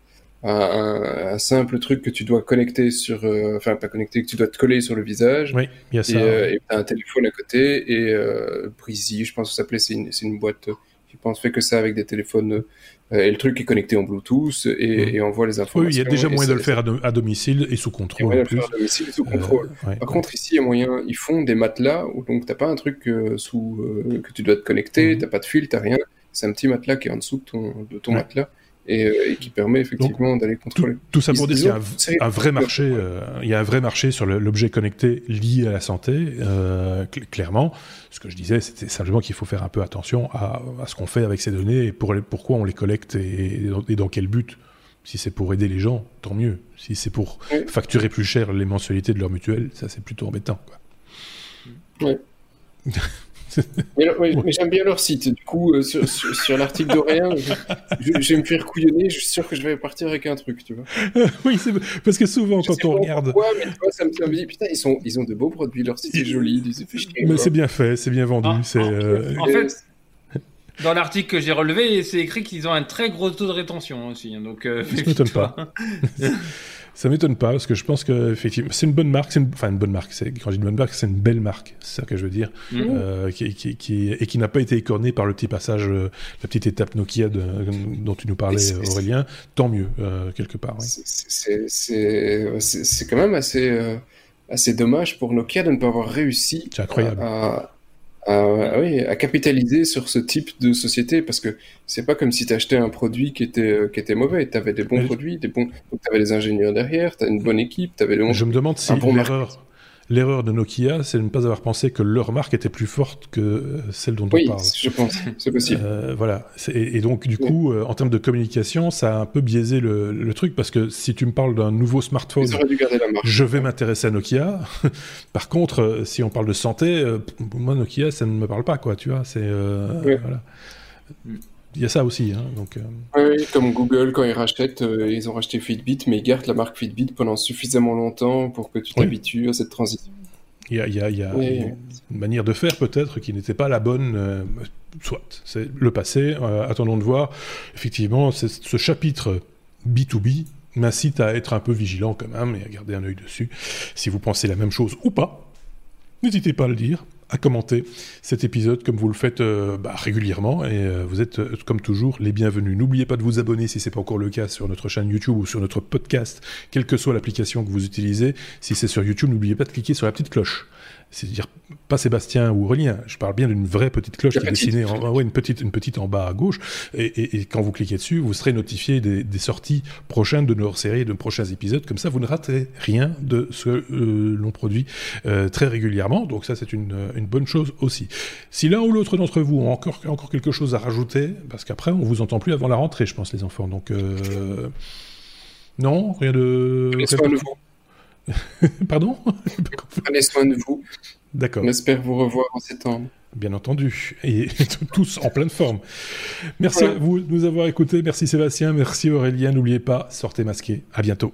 simple truc que tu dois connecter sur, euh, enfin pas connecter, que tu dois te coller sur le visage. Oui, il y a ça. Et tu as un téléphone à côté et euh, je pense que ça s'appelait, c'est une, une, boîte qui pense fait que ça avec des téléphones euh, et le truc est connecté en Bluetooth et, mmh. et envoie les informations. Oui, il y a déjà moyen de le faire à, domicile et sous contrôle. Il faire à domicile et sous euh, contrôle. Par contre, ici, il y a moyen, ils font des matelas où donc t'as pas un truc euh, sous que tu dois te connecter, mmh. t'as pas de fil, t'as rien. C'est un petit matelas qui est en dessous de ton, de ton matelas et, qui permet effectivement d'aller contrôler. Tout, ça pour dire qu'il y a un, vrai marché, il y a un vrai marché sur l'objet connecté lié à la santé, clairement ce que je disais, c'était simplement qu'il faut faire un peu attention à, ce qu'on fait avec ces données et pour pourquoi on les collecte et, dans quel but. Si c'est pour aider les gens, tant mieux. Si c'est pour facturer plus cher les mensualités de leur mutuelle, ça c'est plutôt embêtant. Quoi. *laughs* mais, j'aime bien leur site. Du coup, euh, sur, l'article d'Orient, je, je, vais me faire couillonner. Je suis sûr que je vais partir avec un truc, tu vois. *laughs* oui, parce que souvent, quand on regarde. Pourquoi, mais tu vois, ça me, dit, putain, ils, sont, ils ont de beaux produits. Leur site est joli. mais c'est bien fait, c'est bien vendu. Ah, euh, en, fait. *laughs* Dans l'article que j'ai relevé, c'est écrit qu'ils ont un très gros taux de rétention aussi. Hein, donc, euh, ça m'étonne pas. *laughs* Ça m'étonne pas parce que je pense que effectivement c'est une bonne marque, c'est enfin une bonne marque. Quand je dis une bonne marque, c'est une belle marque, c'est ça que je veux dire, mmh. euh, qui, qui, qui, et qui n'a pas été écornée par le petit passage, euh, la petite étape Nokia de, dont tu nous parlais, Aurélien. Tant mieux euh, quelque part. C'est quand même assez assez dommage pour Nokia de ne pas avoir réussi incroyable. à à, oui, à capitaliser sur ce type de société parce que c'est pas comme si tu achetais un produit qui était, euh, qui était mauvais. Tu avais des bons produits, des bons... tu avais des ingénieurs derrière, tu as une bonne équipe, tu avais le Je me demande si l'erreur l'erreur de Nokia, c'est de ne pas avoir pensé que leur marque était plus forte que euh, celle dont on parle. Oui, je pense, c'est possible. Euh, voilà. Et, donc, du coup, euh, en termes de communication, ça a un peu biaisé le, truc, parce que si tu me parles d'un nouveau smartphone, je vais m'intéresser à Nokia. *laughs* Par contre, si on parle de santé, moi, Nokia, ça ne me parle pas, quoi, tu vois. C'est... Voilà. Il y a ça aussi. Hein, donc, euh. Oui, comme Google, quand ils rachètent, euh, ils ont racheté Fitbit, mais ils gardent la marque Fitbit pendant suffisamment longtemps pour que tu t'habitues à cette transition. Il y a, il y a, il y a une manière de faire peut-être qui n'était pas la bonne. Euh, soit, c'est le passé. attendons de voir. Effectivement, ce chapitre B2B m'incite à être un peu vigilant quand même et à garder un œil dessus. Si vous pensez la même chose ou pas, n'hésitez pas à le dire à commenter cet épisode comme vous le faites euh, bah, régulièrement et euh, vous êtes euh, comme toujours les bienvenus. N'oubliez pas de vous abonner si c'est pas encore le cas sur notre chaîne YouTube ou sur notre podcast, quelle que soit l'application que vous utilisez. Si c'est sur YouTube, n'oubliez pas de cliquer sur la petite cloche c'est-à-dire pas Sébastien ou Aurélien, je parle bien d'une vraie petite cloche qui est dessinée, en, ouais, une petite, une petite en bas à gauche, et, quand vous cliquez dessus, vous serez notifié des, sorties prochaines de nos séries, de prochains épisodes, comme ça vous ne raterez rien de ce que euh, l'on produit euh, très régulièrement, donc ça c'est une, une, bonne chose aussi. Si l'un ou l'autre d'entre vous ont encore, encore quelque chose à rajouter, parce qu'après on vous entend plus avant la rentrée, je pense les enfants, donc euh, non, rien de... *laughs* Pardon? Prenez soin de vous. D'accord. On espère vous revoir en septembre. Bien entendu, et *laughs* tous en pleine forme. Merci à vous de nous avoir écoutés, merci Sébastien, merci Aurélien, n'oubliez pas, sortez masqué, à bientôt.